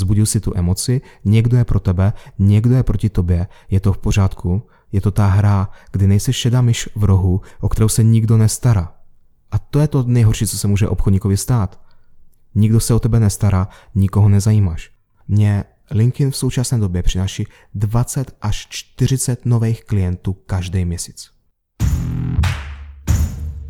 vzbudil si tu emoci, někdo je pro tebe, někdo je proti tobě, je to v pořádku, je to ta hra, kdy nejsi šedá myš v rohu, o kterou se nikdo nestará. A to je to nejhorší, co se může obchodníkovi stát. Nikdo se o tebe nestará, nikoho nezajímáš. Mě LinkedIn v současné době přináší 20 až 40 nových klientů každý měsíc.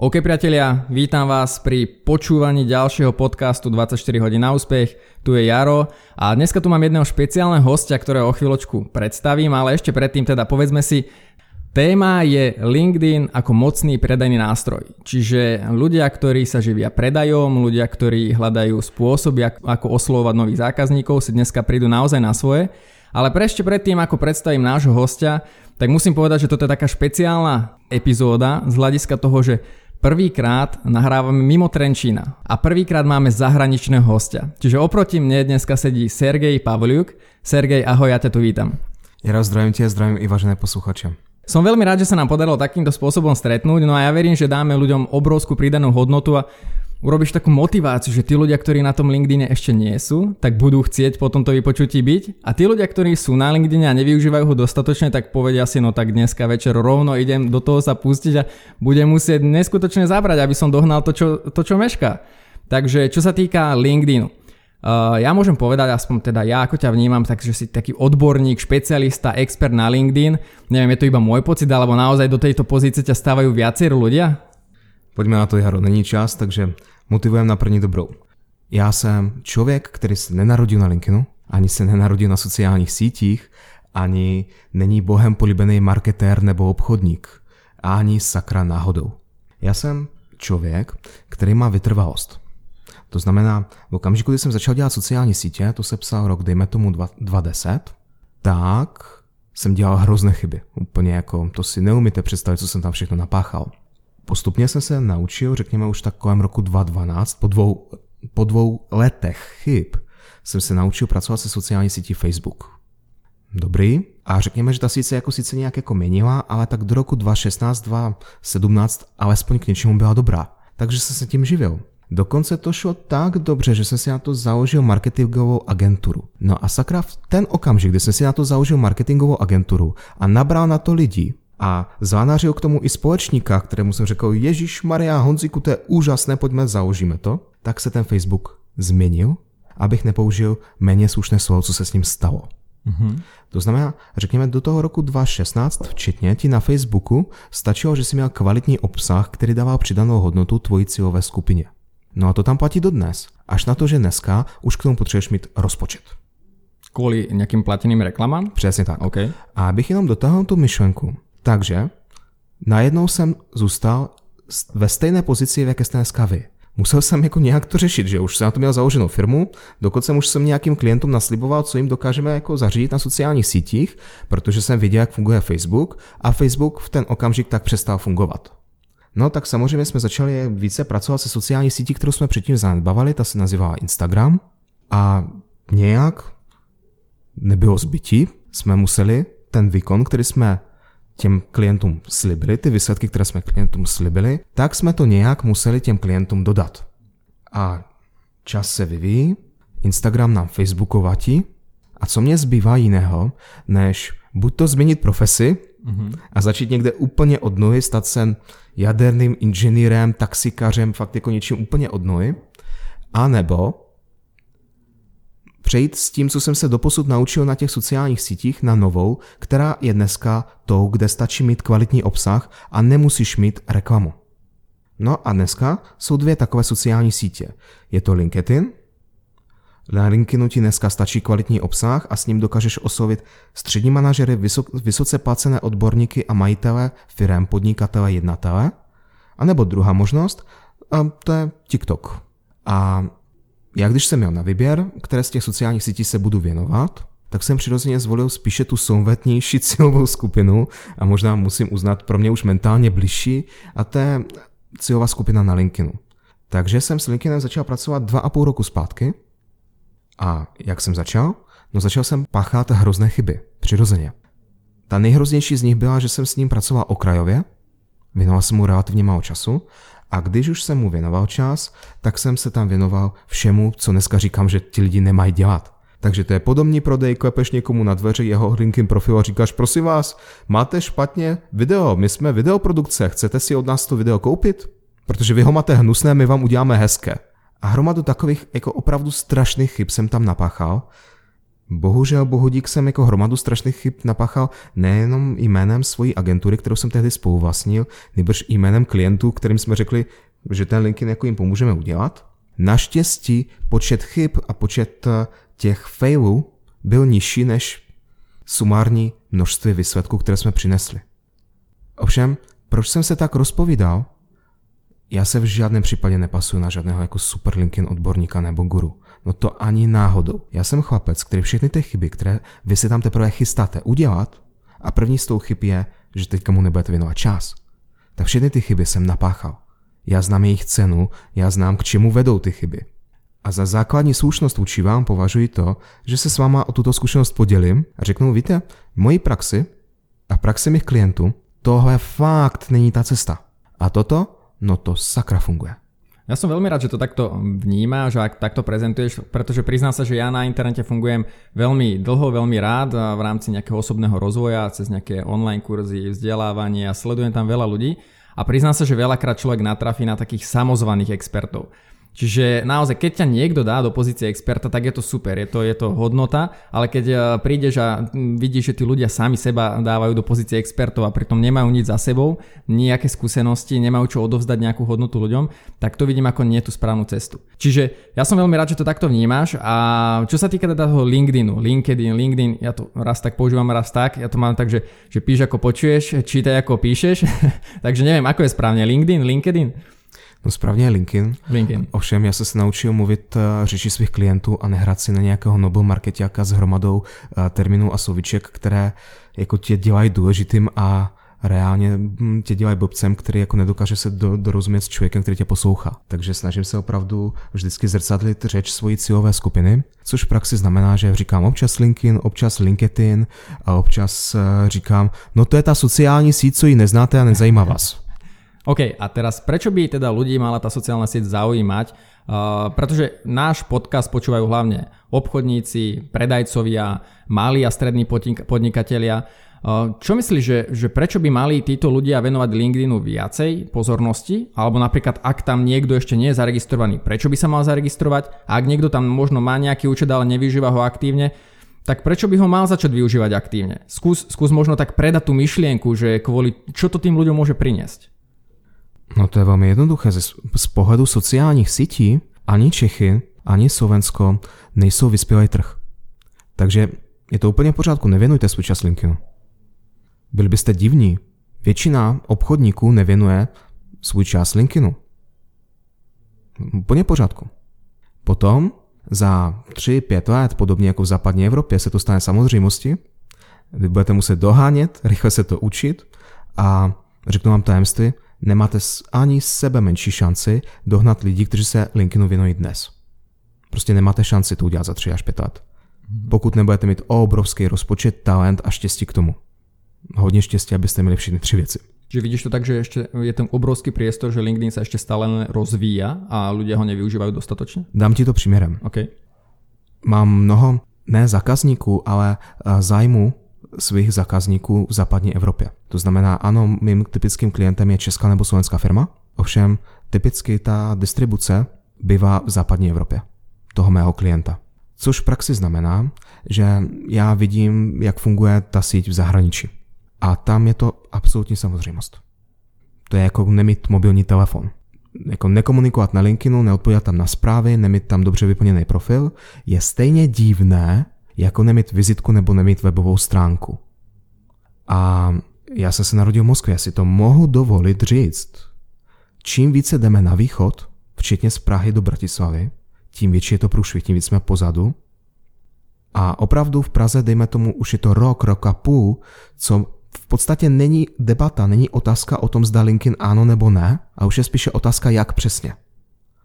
OK priatelia, vítam vás pri počúvaní ďalšieho podcastu 24 hodín na úspech. Tu je Jaro a dneska tu mám jedného špeciálneho hostia, ktorého o chvíľočku predstavím, ale ešte predtým teda povedzme si, Téma je LinkedIn ako mocný predajný nástroj. Čiže ľudia, ktorí sa živia predajom, ľudia, ktorí hľadajú spôsoby, ako oslovovať nových zákazníkov, si dneska prídu naozaj na svoje. Ale pre ešte predtým, ako predstavím nášho hostia, tak musím povedať, že toto je taká špeciálna epizóda z hľadiska toho, že prvýkrát nahrávame mimo Trenčína a prvýkrát máme zahraničného hostia. Čiže oproti mne dneska sedí Sergej Pavliuk. Sergej, ahoj, ja ťa tu vítam. Jaro, zdravím tě zdravím i vážené posluchače. Som veľmi rád, že sa nám podarilo takýmto spôsobom stretnúť, no a ja verím, že dáme ľuďom obrovskú pridanú hodnotu a urobíš takú motiváciu, že tí ľudia, ktorí na tom LinkedIne ešte nie sú, tak budú chcieť po tomto vypočutí byť a tí ľudia, ktorí sú na LinkedIne a nevyužívajú ho dostatočne, tak povedia si, no tak dneska večer rovno idem do toho sa pustiť a budem musieť neskutočne zabrať, aby som dohnal to, čo, to, čo mešká. Takže čo sa týka LinkedInu, Uh, ja môžem povedať, aspoň teda ja ako ťa vnímam, takže si taký odborník, špecialista, expert na LinkedIn. Neviem, je to iba môj pocit, alebo naozaj do tejto pozície ťa stávajú viacerí ľudia? Pojďme na to, Jaro, není čas, takže motivujeme na první dobrou. Já jsem člověk, který se nenarodil na LinkedInu, ani se nenarodil na sociálních sítích, ani není bohem políbený marketér nebo obchodník, ani sakra náhodou. Já jsem člověk, který má vytrvalost. To znamená, v okamžiku, kdy jsem začal dělat sociální sítě, to se psal rok, dejme tomu 2010, tak jsem dělal hrozné chyby. Úplně jako, to si neumíte představit, co jsem tam všechno napáchal. Postupně jsem se naučil, řekněme už tak kolem roku 2012, po dvou, po dvou letech chyb, jsem se naučil pracovat se sociální sítí Facebook. Dobrý. A řekněme, že ta sice jako sice nějak jako měnila, ale tak do roku 2016, 2017 alespoň k něčemu byla dobrá. Takže jsem se tím živil. Dokonce to šlo tak dobře, že jsem si na to založil marketingovou agenturu. No a sakra v ten okamžik, kdy jsem si na to založil marketingovou agenturu a nabral na to lidi a zvánařil k tomu i společníka, kterému jsem řekl, Ježíš Maria Honziku, to je úžasné, pojďme, založíme to, tak se ten Facebook změnil, abych nepoužil méně slušné slovo, co se s ním stalo. Mm-hmm. To znamená, řekněme do toho roku 2016 včetně ti na Facebooku stačilo, že si měl kvalitní obsah, který dával přidanou hodnotu tvojí cílové skupině. No a to tam platí dodnes. Až na to, že dneska už k tomu potřebuješ mít rozpočet. Kvôli nejakým plateným reklamám? Přesně tak. OK. A abych jenom dotáhl tu myšlenku. Takže najednou jsem zůstal ve stejné pozici, v jaké jste dneska vy. Musel jsem jako nějak to řešit, že už jsem na to měl založenou firmu, dokonce už jsem nějakým klientům nasliboval, co jim dokážeme jako zařídit na sociálních sítích, protože jsem viděl, jak funguje Facebook a Facebook v ten okamžik tak přestal fungovat. No tak samozřejmě jsme začali více pracovat se sociální sítí, kterou jsme předtím zanedbavali, ta se nazývala Instagram a nějak nebylo zbytí, jsme museli ten výkon, který jsme těm klientům slibili, ty výsledky, které jsme klientům slibili, tak jsme to nějak museli těm klientům dodat. A čas se vyvíjí, Instagram nám Facebookovatí a co mě zbývá jiného, než buď to změnit profesi a začít někde úplně od nuly, stát se jaderným inženýrem, taxikařem, fakt jako něčím úplně od nuly, anebo přejít s tím, co jsem se doposud naučil na těch sociálních sítích, na novou, která je dneska tou, kde stačí mít kvalitní obsah a nemusíš mít reklamu. No a dneska jsou dvě takové sociální sítě. Je to LinkedIn, na LinkedInu ti dneska stačí kvalitní obsah a s ním dokážeš oslovit střední manažery, vysoce placené odborníky a majitele, firem, podnikatele, jednatele. A nebo druhá možnost, to je TikTok. A já když jsem měl na výběr, které z těch sociálních sítí se budu věnovat, tak jsem přirozeně zvolil spíše tu souvetnější cílovou skupinu a možná musím uznat pro mě už mentálně bližší a to je cílová skupina na LinkedInu. Takže jsem s LinkedInem začal pracovat dva a půl roku zpátky a jak jsem začal? No začal jsem páchat hrozné chyby, přirozeně. Ta nejhroznější z nich byla, že jsem s ním pracoval okrajově, věnoval jsem mu relativně málo času a když už jsem mu věnoval čas, tak jsem se tam věnoval všemu, co dneska říkám, že ti lidi nemají dělat. Takže to je podobný prodej, klepeš někomu na dveře jeho LinkedIn profilu a říkáš, prosím vás, máte špatně video, my jsme videoprodukce, chcete si od nás to video koupit? Protože vy ho máte hnusné, my vám uděláme hezké. A hromadu takových jako opravdu strašných chyb jsem tam napáchal. Bohužel, bohudík jsem jako hromadu strašných chyb napáchal nejenom jménem svojí agentury, kterou jsem tehdy spoluvlastnil, nebož jménem klientů, kterým jsme řekli, že ten LinkedIn jako jim pomůžeme udělat. Naštěstí počet chyb a počet eh, těch failů byl nižší než sumární množství výsledků, které jsme přinesli. Ovšem, proč jsem se tak rozpovídal? Já se v žádném případě nepasuju na žádného jako super LinkedIn odborníka nebo guru. No to ani náhodou. Já jsem chlapec, který všechny ty chyby, které vy si tam teprve chystáte udělat, a první z tou chyb je, že teďka mu nebudete věnovat čas. Tak všechny ty chyby jsem napáchal. Já znám jejich cenu, já znám, k čemu vedou ty chyby. A za základní slušnost vůči vám považuji to, že se s váma o tuto zkušenost podělím a řeknu, víte, v mojí praxi a v praxi mých klientů tohle fakt není ta cesta. A toto, no to sakra funguje. Ja som veľmi rád, že to takto vnímáš a takto prezentuješ, pretože priznám sa, že ja na internete fungujem veľmi dlho, veľmi rád v rámci nejakého osobného rozvoja, cez nejaké online kurzy, vzdelávanie a sledujem tam veľa ľudí. A priznám sa, že veľakrát človek natrafí na takých samozvaných expertov. Čiže naozaj, keď ťa niekto dá do pozície experta, tak je to super, je to, je to hodnota, ale keď eh, prídeš a vidíš, že tí ľudia sami seba dávajú do pozície expertov a pritom nemajú nič za sebou, nejaké skúsenosti, nemajú čo odovzdať nejakú hodnotu ľuďom, tak to vidím ako nie tú správnu cestu. Čiže ja som veľmi rád, že to takto vnímaš a čo sa týka teda toho LinkedInu, LinkedIn, LinkedIn, ja to raz tak používam, raz tak, ja to mám tak, že, že píš ako počuješ, čítaj ako píšeš, takže neviem, ako je správne, LinkedIn, LinkedIn? No správně je LinkedIn. LinkedIn. Ovšem já jsem se naučil mluvit eh, řeči svých klientů a nehrát si na nějakého Nobel marketiáka s hromadou eh, termínů a slovíček, které jako tě dělají důležitým a reálně hm, tě dělají blbcem, který jako nedokáže se do, dorozumět s člověkem, který tě poslouchá. Takže snažím se opravdu vždycky zrcadlit řeč svojí cílové skupiny, což v praxi znamená, že říkám občas LinkedIn, občas LinkedIn a občas eh, říkám, no to je ta sociální síť, co ji neznáte a nezajímá vás. OK, a teraz prečo by teda ľudí mala tá sociálna sieť zaujímať? Uh, pretože náš podcast počúvajú hlavne obchodníci, predajcovia, malí a strední podnikatelia. Uh, čo myslíš, že, že prečo by mali títo ľudia venovať LinkedInu viacej pozornosti? Alebo napríklad, ak tam niekto ešte nie je zaregistrovaný, prečo by sa mal zaregistrovať? Ak niekto tam možno má nejaký účet, ale nevyužíva ho aktívne, tak prečo by ho mal začať využívať aktívne? Skús, skús možno tak predať tú myšlienku, že kvôli čo to tým ľuďom môže priniesť. No to je velmi jednoduché. Z, pohledu sociálních sítí ani Čechy, ani Slovensko nejsou vyspělý trh. Takže je to úplně v pořádku, nevěnujte svůj čas LinkedInu. Byli byste divní. Většina obchodníků nevěnuje svůj čas LinkedInu. Úplně v pořádku. Potom za 3-5 let, podobně jako v západní Evropě, se to stane samozřejmosti. Vy budete muset dohánět, rychle se to učit a řeknu vám tajemství, nemáte ani sebe menší šanci dohnat lidi, kteří se LinkedInu věnují dnes. Prostě nemáte šanci to udělat za 3 až 5 let. Pokud nebudete mít obrovský rozpočet, talent a štěstí k tomu. Hodně štěstí, abyste měli všechny tři věci. Že vidíš to tak, že ještě je ten obrovský priestor, že LinkedIn se ještě stále rozvíja a lidé ho nevyužívají dostatečně? Dám ti to příměrem. Okay. Mám mnoho ne zákazníků, ale zájmu svých zákazníků v západní Evropě. To znamená, ano, mým typickým klientem je česká nebo slovenská firma, ovšem typicky ta distribuce bývá v západní Evropě toho mého klienta. Což v praxi znamená, že já vidím, jak funguje ta síť v zahraničí. A tam je to absolutní samozřejmost. To je jako nemít mobilní telefon. Jako nekomunikovat na LinkedInu, neodpovědět tam na zprávy, nemít tam dobře vyplněný profil, je stejně divné, jako nemít vizitku nebo nemít webovou stránku. A já jsem se narodil v Moskvě, já si to mohu dovolit říct. Čím více jdeme na východ, včetně z Prahy do Bratislavy, tím větší je to průšvih, tím víc jsme pozadu. A opravdu v Praze, dejme tomu, už je to rok, rok a půl, co v podstatě není debata, není otázka o tom, zda LinkedIn ano nebo ne, a už je spíše otázka, jak přesně.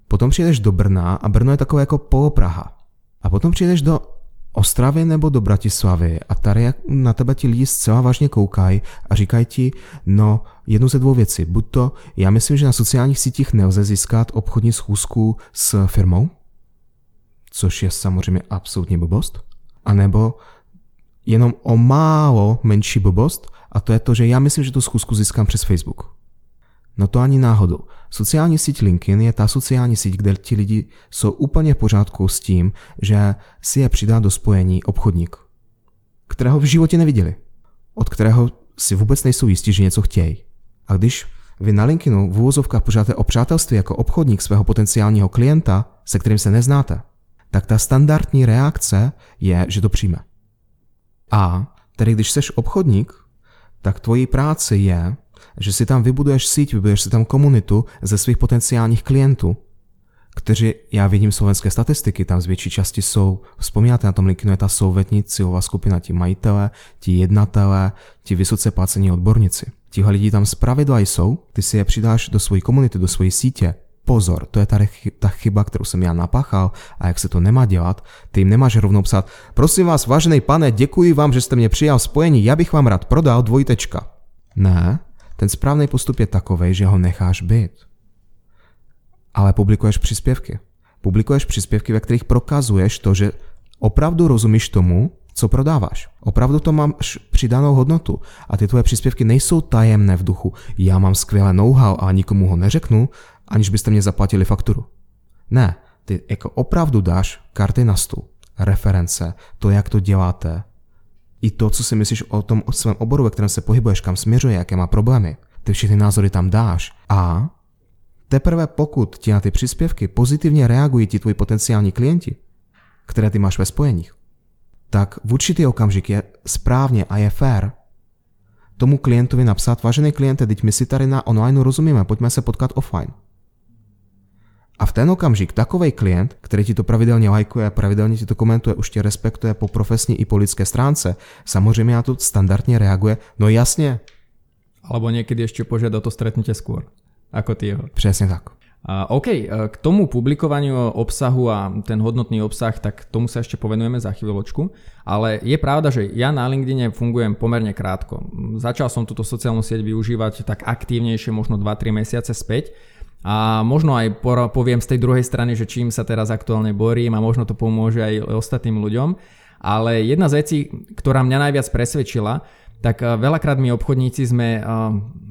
Potom přijdeš do Brna a Brno je takové jako polopraha. A potom přijdeš do Ostravy nebo do Bratislavy a tady na tebe ti lidi zcela vážně koukají a říkají ti, no jednu ze dvou věcí. Buď to, já myslím, že na sociálních sítích nelze získat obchodní schůzku s firmou, což je samozřejmě absolutní blbost, anebo jenom o málo menší blbost a to je to, že já myslím, že tu schůzku získám přes Facebook. No to ani náhodou. Sociální síť LinkedIn je ta sociální síť, kde ti lidi jsou úplně v pořádku s tím, že si je přidá do spojení obchodník, kterého v životě neviděli, od kterého si vůbec nejsou jistí, že něco chtějí. A když vy na LinkedInu v úvozovkách požádáte o přátelství jako obchodník svého potenciálního klienta, se kterým se neznáte, tak ta standardní reakce je, že to přijme. A tedy když jsi obchodník, tak tvojí práce je že si tam vybuduješ síť, vybuduješ si tam komunitu ze svých potenciálních klientů, kteří, já vidím slovenské statistiky, tam z větší části jsou, vzpomínáte na tom LinkedInu, je ta souvetní cílová skupina, ti majitele, ti jednatele, ti vysoce placení odborníci. Tihle lidi tam zpravidla jsou, ty si je přidáš do své komunity, do své sítě, pozor, to je ta chyba, kterou jsem já napáchal a jak se to nemá dělat, ty jim nemáš rovnou psát, prosím vás, vážený pane, děkuji vám, že jste mě přijal spojení, já bych vám rád prodal dvojtečka. Ne, ten správný postup je takový, že ho necháš být. Ale publikuješ příspěvky. Publikuješ příspěvky, ve kterých prokazuješ to, že opravdu rozumíš tomu, co prodáváš. Opravdu to máš přidanou hodnotu. A ty tvoje příspěvky nejsou tajemné v duchu. Já mám skvělé know-how a nikomu ho neřeknu, aniž byste mě zaplatili fakturu. Ne, ty jako opravdu dáš karty na stůl, reference, to, jak to děláte, i to, co si myslíš o tom o svém oboru, ve kterém se pohybuješ, kam směřuje, jaké má problémy. Ty všechny názory tam dáš. A teprve pokud ti na ty příspěvky pozitivně reagují ti tvoji potenciální klienti, které ty máš ve spojeních, tak v určitý okamžik je správně a je fair tomu klientovi napsat, vážený kliente, teď my si tady na online rozumíme, pojďme se potkat offline. A v ten okamžik takový klient, který ti to pravidelně lajkuje, pravidelně ti to komentuje, už tě respektuje po profesní i po lidské stránce, samozřejmě na to standardně reaguje, no jasně. Alebo někdy ještě požiada to stretnutie skôr, ako ty jeho. Přesně tak. OK, e, k tomu publikovaniu obsahu a ten hodnotný obsah, tak tomu sa ešte povenujeme za chvíľočku, ale je pravda, že ja na LinkedIne fungujem pomerne krátko. Začal som túto sociálnu sieť využívať tak aktívnejšie, možno 2-3 mesiace späť, a možno aj poviem z tej druhej strany, že čím sa teraz aktuálne borím a možno to pomôže aj ostatným ľuďom. Ale jedna z vecí, ktorá mňa najviac presvedčila, tak eh, veľakrát my obchodníci sme, eh,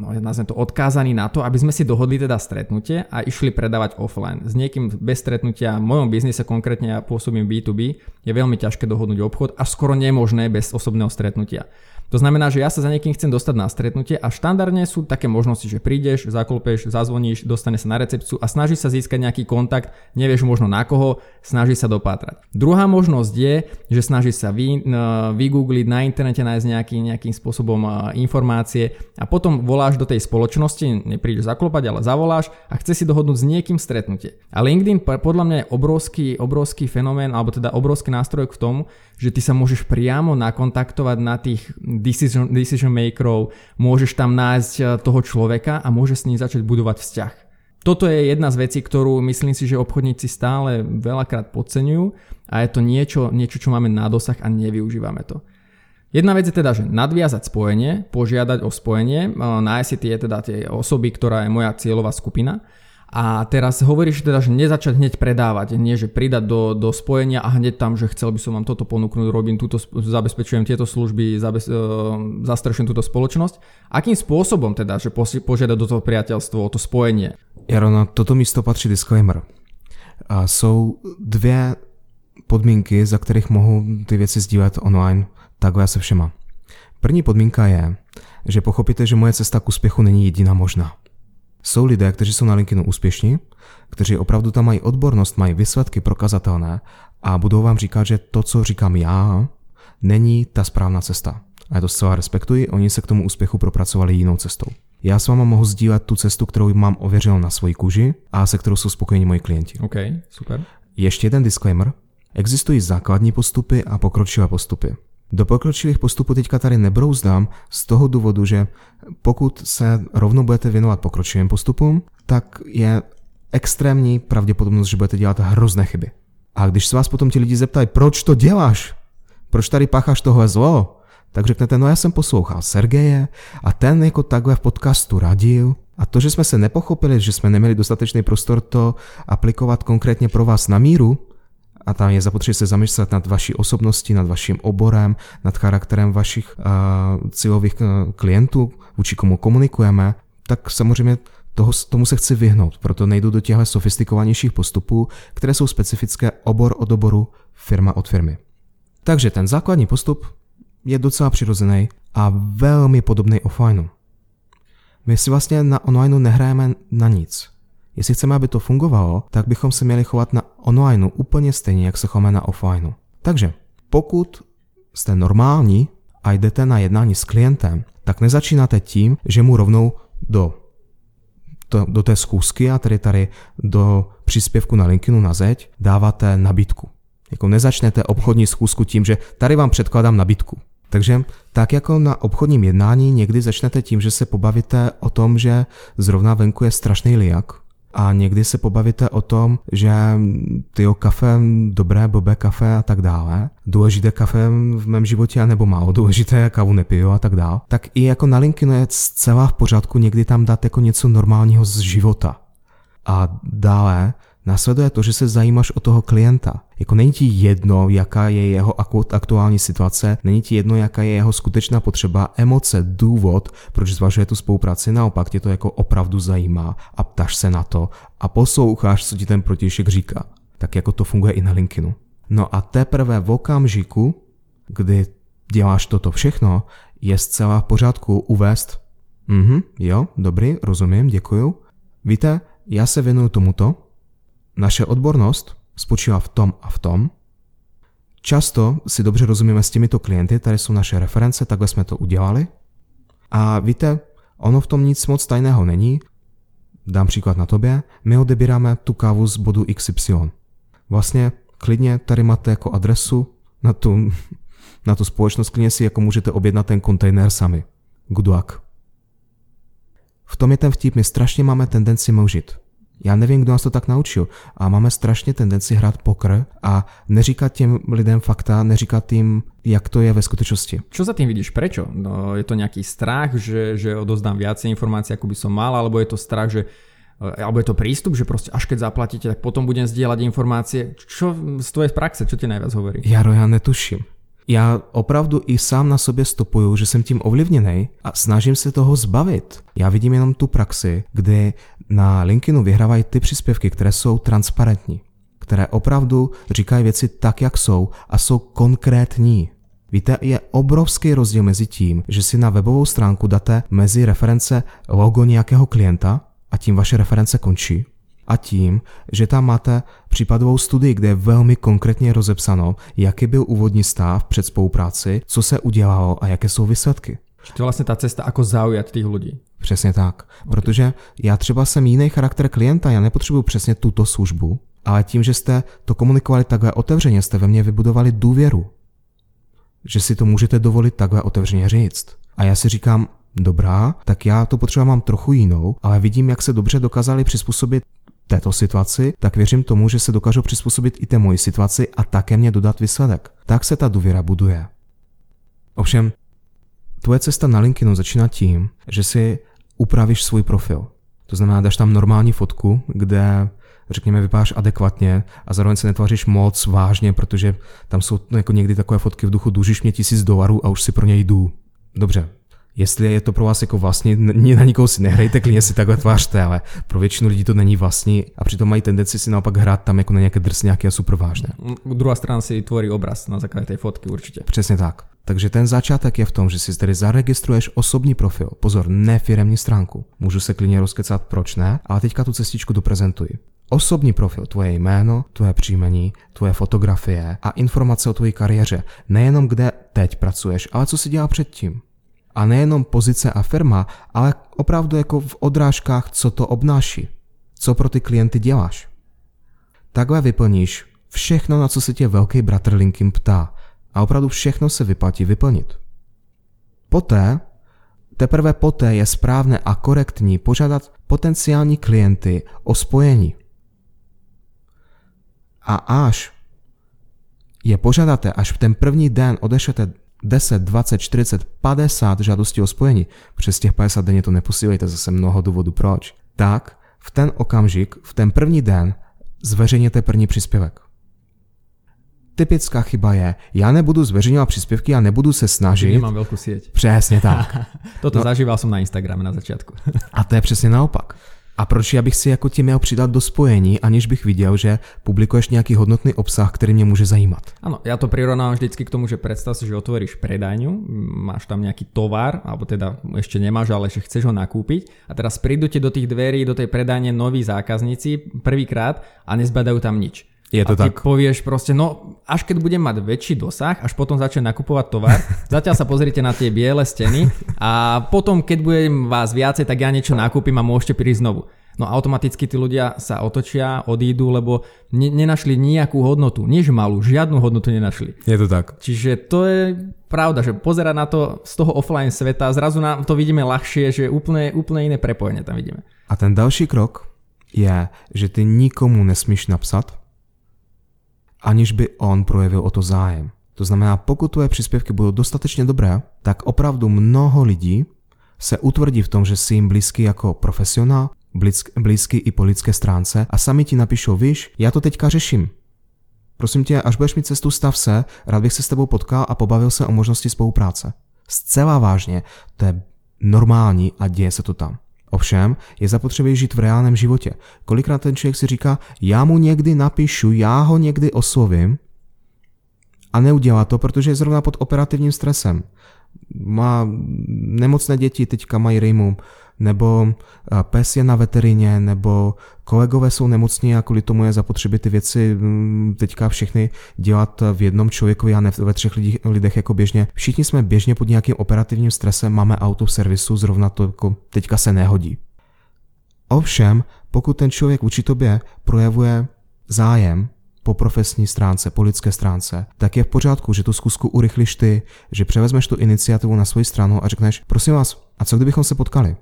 no, nazvem to, odkázaní na to, aby sme si dohodli teda stretnutie a išli predávať offline. S niekým bez stretnutia, v mojom biznise konkrétne ja pôsobím B2B, je veľmi ťažké dohodnúť obchod a skoro nemožné bez osobného stretnutia. To znamená, že ja sa za niekým chcem dostať na stretnutie a štandardne sú také možnosti, že prídeš, zaklopeš, zazvoníš, dostane sa na recepciu a snaží sa získať nejaký kontakt, nevieš možno na koho, snaží sa dopátrať. Druhá možnosť je, že snaží sa vy, vygoogliť na internete, nájsť nejaký, nejakým spôsobom informácie a potom voláš do tej spoločnosti, neprídeš zaklopať, ale zavoláš a chce si dohodnúť s niekým stretnutie. A LinkedIn podľa mňa je obrovský, obrovský fenomén, alebo teda obrovský nástroj k tomu, že ty sa môžeš priamo nakontaktovať na tých decision, decision makerov, môžeš tam nájsť eh, toho človeka a môžeš s ním začať budovať vzťah. Toto je jedna z vecí, ktorú myslím si, že obchodníci stále veľakrát podceňujú a je to niečo, niečo, čo máme na dosah a nevyužívame to. Jedna vec je teda, že nadviazať spojenie, požiadať o spojenie, eh, nájsť si tie, teda tie osoby, ktorá je moja cieľová skupina a teraz hovoríš teda, že nezačať hneď predávať, nie že pridať do, do spojenia a hneď tam, že chcel by som vám toto ponúknuť, robím túto, zabezpečujem tieto služby, zabez, uh, zastrešujem túto spoločnosť. Akým spôsobom teda, že požiadať do toho priateľstvo, to spojenie? Jaro, na toto místo patří disclaimer. A jsou dvě podmínky, za kterých mohu ty věci sdílet online takhle se všema. První podmínka je, že pochopíte, že moje cesta k úspěchu není jediná možná. Jsou lidé, kteří jsou na LinkedInu úspěšní, kteří opravdu tam mají odbornost, mají výsledky prokazatelné a budou vám říkat, že to, co říkám já, není ta správná cesta. A já to zcela respektuji, oni se k tomu úspěchu propracovali jinou cestou. Já s váma mohu sdílet tu cestu, kterou mám ověřil na svoji kůži a se kterou jsou spokojení moji klienti. OK, super. Ještě jeden disclaimer. Existují základní postupy a pokročilé postupy. Do pokročilých postupů teďka tady nebrouzdám z toho důvodu, že pokud se rovnou budete věnovat pokročilým postupům, tak je extrémní pravděpodobnost, že budete dělat hrozné chyby. A když se vás potom ti lidi zeptají, proč to děláš? Proč tady pácháš tohle zlo? Tak řeknete, no já jsem poslouchal Sergeje a ten jako takhle v podcastu radil a to, že jsme se nepochopili, že jsme neměli dostatečný prostor to aplikovat konkrétně pro vás na míru, a tam je zapotřebí se zamyslet nad vaší osobností, nad vaším oborem, nad charakterem vašich uh, cílových uh, klientů, vůči komu komunikujeme, tak samozřejmě toho, tomu se chci vyhnout, proto nejdu do těchto sofistikovanějších postupů, které jsou specifické obor od oboru, firma od firmy. Takže ten základní postup je docela přirozený a velmi podobný offlineu. My si vlastně na onlineu nehrajeme na nic. Jestli chceme, aby to fungovalo, tak bychom se měli chovat na onlineu úplně stejně, jak se chováme na offlineu. Takže pokud jste normální a jdete na jednání s klientem, tak nezačínáte tím, že mu rovnou do, to, do té schůzky a tedy tady do příspěvku na LinkedInu na zeď dáváte nabídku. Jako nezačnete obchodní schůzku tím, že tady vám předkládám nabídku. Takže tak jako na obchodním jednání někdy začnete tím, že se pobavíte o tom, že zrovna venku je strašný liak, a někdy se pobavíte o tom, že ty kafe, dobré, blbé kafe a tak dále, důležité kafe v mém životě, nebo málo důležité, kávu nepiju a tak dále, tak i jako na LinkedInu je zcela v pořádku někdy tam dát jako něco normálního z života. A dále Následuje to, že se zajímáš o toho klienta. Jako není ti jedno, jaká je jeho aktuální situace, není ti jedno, jaká je jeho skutečná potřeba, emoce, důvod, proč zvažuje tu spolupráci, naopak tě to jako opravdu zajímá a ptáš se na to a posloucháš, co ti ten protějšek říká. Tak jako to funguje i na LinkedInu. No a teprve v okamžiku, kdy děláš toto všechno, je zcela v pořádku uvést, mhm, jo, dobrý, rozumím, děkuju. Víte, já se věnuju tomuto, naše odbornost spočívá v tom a v tom. Často si dobře rozumíme s těmito klienty, tady jsou naše reference, takhle jsme to udělali. A víte, ono v tom nic moc tajného není. Dám příklad na tobě, my odebíráme tu kávu z bodu XY. Vlastně klidně tady máte jako adresu na tu, na tu společnost, klidně si jako můžete objednat ten kontejner sami. Good luck. V tom je ten vtip, my strašně máme tendenci mlžit. Já nevím, kdo nás to tak naučil. A máme strašně tendenci hrát pokr a neříkat těm lidem fakta, neříkat jim, jak to je ve skutečnosti. Čo za tým vidíš? Prečo? No, je to nějaký strach, že, že odozdám viacej informácií, ako by som mal, alebo je to strach, že eh, alebo je to prístup, že prostě až keď zaplatíte, tak potom budem sdílet informácie. Čo z tvojej praxe, čo ti najviac hovorí? Jaro, já netuším. Já opravdu i sám na sobě stopuju, že jsem tím ovlivněný a snažím se toho zbavit. Já vidím jenom tu praxi, kdy na LinkedInu vyhrávají ty příspěvky, které jsou transparentní, které opravdu říkají věci tak, jak jsou a jsou konkrétní. Víte, je obrovský rozdíl mezi tím, že si na webovou stránku dáte mezi reference logo nějakého klienta a tím vaše reference končí a tím, že tam máte případovou studii, kde je velmi konkrétně rozepsáno, jaký byl úvodní stav před spolupráci, co se udělalo a jaké jsou výsledky. to je vlastně ta cesta, jako zaujat těch lidí. Přesně tak. Okay. Protože já třeba jsem jiný charakter klienta, já nepotřebuju přesně tuto službu, ale tím, že jste to komunikovali takhle otevřeně, jste ve mně vybudovali důvěru. Že si to můžete dovolit takhle otevřeně říct. A já si říkám, dobrá, tak já to potřeba mám trochu jinou, ale vidím, jak se dobře dokázali přizpůsobit této situaci, tak věřím tomu, že se dokážu přizpůsobit i té mojí situaci a také mě dodat výsledek. Tak se ta důvěra buduje. Ovšem, tvoje cesta na LinkedInu začíná tím, že si upravíš svůj profil. To znamená, dáš tam normální fotku, kde řekněme, vypadáš adekvatně a zároveň se netváříš moc vážně, protože tam jsou jako někdy takové fotky v duchu, dlužíš mě tisíc dolarů a už si pro něj jdu. Dobře, Jestli je to pro vás jako vlastní, na nikoho si nehrajte, klidně si takhle tvářte, ale pro většinu lidí to není vlastní a přitom mají tendenci si naopak hrát tam jako na nějaké drsňáky a super vážné. Druhá strana si tvoří obraz na základě té fotky určitě. Přesně tak. Takže ten začátek je v tom, že si tady zaregistruješ osobní profil. Pozor, ne firemní stránku. Můžu se klidně rozkecat, proč ne, ale teďka tu cestičku doprezentuji. Osobní profil, tvoje jméno, tvoje příjmení, tvoje fotografie a informace o tvojí kariéře. Nejenom kde teď pracuješ, ale co si dělal předtím. A nejenom pozice a firma, ale opravdu jako v odrážkách, co to obnáší. Co pro ty klienty děláš. takhle vyplníš všechno, na co se tě velký bratr Linkin ptá. A opravdu všechno se vyplatí vyplnit. Poté, teprve poté je správné a korektní požádat potenciální klienty o spojení. A až je požádáte, až v ten první den odešlete 10, 20, 40, 50 žádostí o spojení, přes těch 50 denně to neposílejte, zase mnoho důvodů proč, tak v ten okamžik, v ten první den zveřejněte první příspěvek. Typická chyba je, já nebudu zveřejňovat příspěvky a nebudu se snažit. Nemám velkou sieť. Přesně tak. Toto no. zažíval jsem na Instagrame na začátku. a to je přesně naopak. A proč já bych si jako tě měl přidat do spojení, aniž bych viděl, že publikuješ nějaký hodnotný obsah, který mě může zajímat? Ano, já to prirovnám vždycky k tomu, že představ si, že otvoríš predajňu, máš tam nějaký tovar, alebo teda ještě nemáš, ale že chceš ho nakúpiť a teraz prídu ti do tých dverí, do tej predajne noví zákazníci prvýkrát a nezbadajú tam nič. Je to a tak. povieš proste, no až keď budem mať väčší dosah, až potom začne nakupovať tovar, zatiaľ sa pozrite na tie biele steny a potom keď budem vás viacej, tak ja niečo nakúpim a môžete prísť znovu. No automaticky tí ľudia sa otočia, odídu, lebo ne, nenašli nejakú hodnotu, niž malú, žiadnu hodnotu nenašli. Je to tak. Čiže to je pravda, že pozerať na to z toho offline sveta, zrazu nám to vidíme ľahšie, že úplne, úplne iné prepojenie tam vidíme. A ten další krok je, že ty nikomu nesmíš napsat, aniž by on projevil o to zájem. To znamená, pokud tvoje příspěvky budou dostatečně dobré, tak opravdu mnoho lidí se utvrdí v tom, že jsi jim blízký jako profesionál, blízký i po lidské stránce a sami ti napíšou, víš, já to teďka řeším. Prosím tě, až budeš mít cestu, stav se, rád bych se s tebou potkal a pobavil se o možnosti spolupráce. Zcela vážně, to je normální a děje se to tam. Ovšem, je zapotřebí žít v reálném životě. Kolikrát ten člověk si říká, já mu někdy napíšu, já ho někdy oslovím a neudělá to, protože je zrovna pod operativním stresem. Má nemocné děti, teďka mají rejmu, nebo eh, pes je na veterině, nebo kolegové jsou nemocní a kvůli tomu je zapotřebí ty věci mm, teďka všechny dělat v jednom člověku a ne ve třech lidech jako běžně. Všichni jsme běžně pod nějakým operativním stresem, máme auto v servisu, zrovna to jako teďka se nehodí. Ovšem, pokud ten člověk vůči tobě projevuje zájem po profesní stránce, po lidské stránce, tak je v pořádku, že tu zkusku urychlíš ty, že převezmeš tu iniciativu na svoji stranu a řekneš, prosím vás, a co kdybychom se potkali?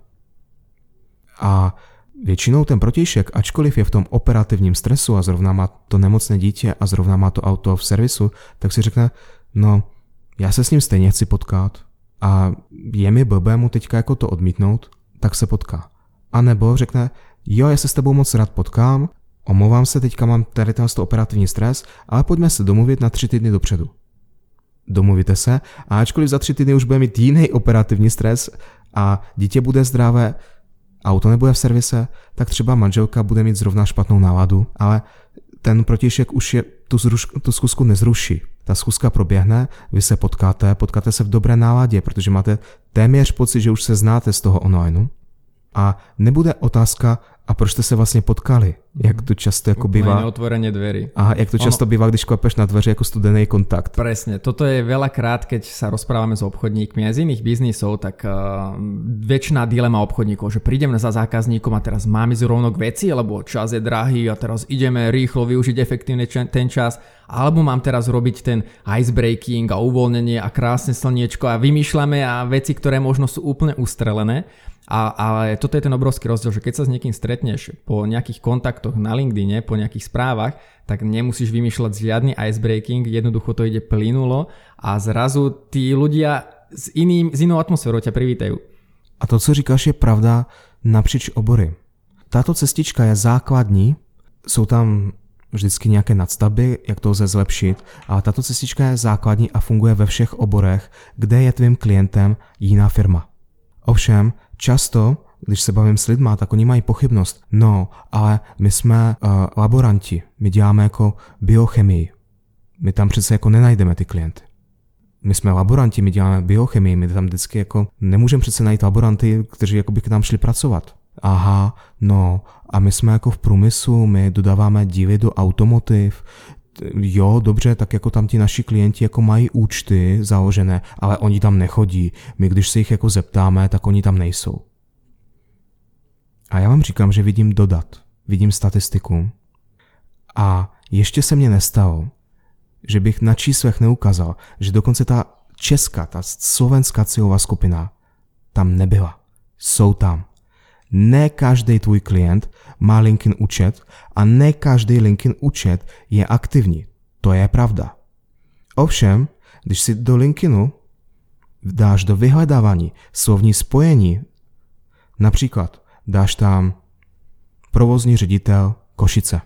A většinou ten protějšek, ačkoliv je v tom operativním stresu a zrovna má to nemocné dítě a zrovna má to auto v servisu, tak si řekne, no, já se s ním stejně chci potkat a je mi blbé mu teďka jako to odmítnout, tak se potká. A nebo řekne, jo, já se s tebou moc rád potkám, omlouvám se, teďka mám tady ten operativní stres, ale pojďme se domluvit na tři týdny dopředu. Domluvíte se a ačkoliv za tři týdny už bude mít jiný operativní stres a dítě bude zdravé, auto nebude v servise, tak třeba manželka bude mít zrovna špatnou náladu, ale ten protišek už je tu, zruš, tu zkusku nezruší. Ta zkuska proběhne, vy se potkáte, potkáte se v dobré náladě, protože máte téměř pocit, že už se znáte z toho onlineu. A nebude otázka, a proč jste se vlastně potkali? Jak to často jako bývá. otvorenie dverí. A jak to často ono... bývá, když klapeš na dveře jako studený kontakt. Presne, toto je veľakrát, keď sa rozprávame s obchodníkmi aj z iných biznisov, tak uh, väčšina dilema obchodníkov, že prídem za zákazníkom a teraz máme k veci, lebo čas je drahý a teraz ideme rýchlo využiť efektívne ten čas, alebo mám teraz robiť ten icebreaking a uvoľnenie a krásne slniečko a vymýšľame a veci, ktoré možno sú úplne ustrelené. A, ale toto je ten obrovský rozdiel, že keď sa s niekým stretneš po nejakých kontaktoch na LinkedIne, po nejakých správach, tak nemusíš vymýšľať žiadny icebreaking, jednoducho to ide plynulo a zrazu tí ľudia s, iným, s inou atmosférou ťa privítajú. A to, co říkáš, je pravda napříč obory. Tato cestička je základní, jsou tam vždycky nějaké nadstavby, jak to lze zlepšit, ale tato cestička je základní a funguje ve všech oborech, kde je tvým klientem jiná firma. Ovšem, často, když se bavím s lidma, tak oni mají pochybnost. No, ale my jsme uh, laboranti, my děláme jako biochemii. My tam přece jako nenajdeme ty klienty. My jsme laboranti, my děláme biochemii, my tam vždycky jako nemůžeme přece najít laboranty, kteří jako by k nám šli pracovat. Aha, no, a my jsme jako v průmyslu, my dodáváme díly do automotiv, jo, dobře, tak jako tam ti naši klienti jako mají účty založené, ale oni tam nechodí. My když se jich jako zeptáme, tak oni tam nejsou. A já vám říkám, že vidím dodat, vidím statistiku A ještě se mně nestalo, že bych na číslech neukázal, že dokonce ta česká, ta slovenská cílová skupina tam nebyla. Jsou tam. Ne každý tvůj klient má LinkedIn účet a ne každý LinkedIn účet je aktivní. To je pravda. Ovšem, když si do LinkedInu dáš do vyhledávání slovní spojení, například dáš tam provozní ředitel Košice,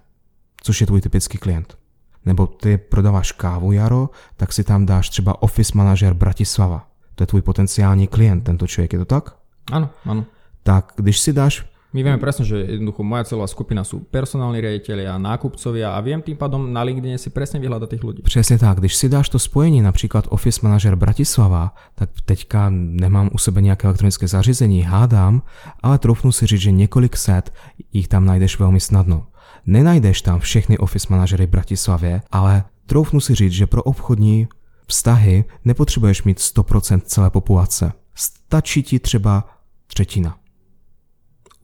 což je tvůj typický klient. Nebo ty prodáváš kávu, Jaro, tak si tam dáš třeba office manažer Bratislava. To je tvůj potenciální klient, tento člověk, je to tak? Áno, áno. Tak když si dáš My vieme presne, že jednoducho moja celá skupina sú personálni riaditeľi a nákupcovia a viem tým pádom na LinkedIn si presne vyhľadať tých ľudí. Přesně tak, když si dáš to spojení, například Office Manager Bratislava, tak teďka nemám u sebe nějaké elektronické zařízení, hádám, ale troufnu si říct, že několik set jich tam najdeš velmi snadno. Nenajdeš tam všechny Office Manažery v Bratislavě, ale troufnu si říct, že pro obchodní vztahy nepotřebuješ mít 100% celé populace. Stačí ti třeba třetina.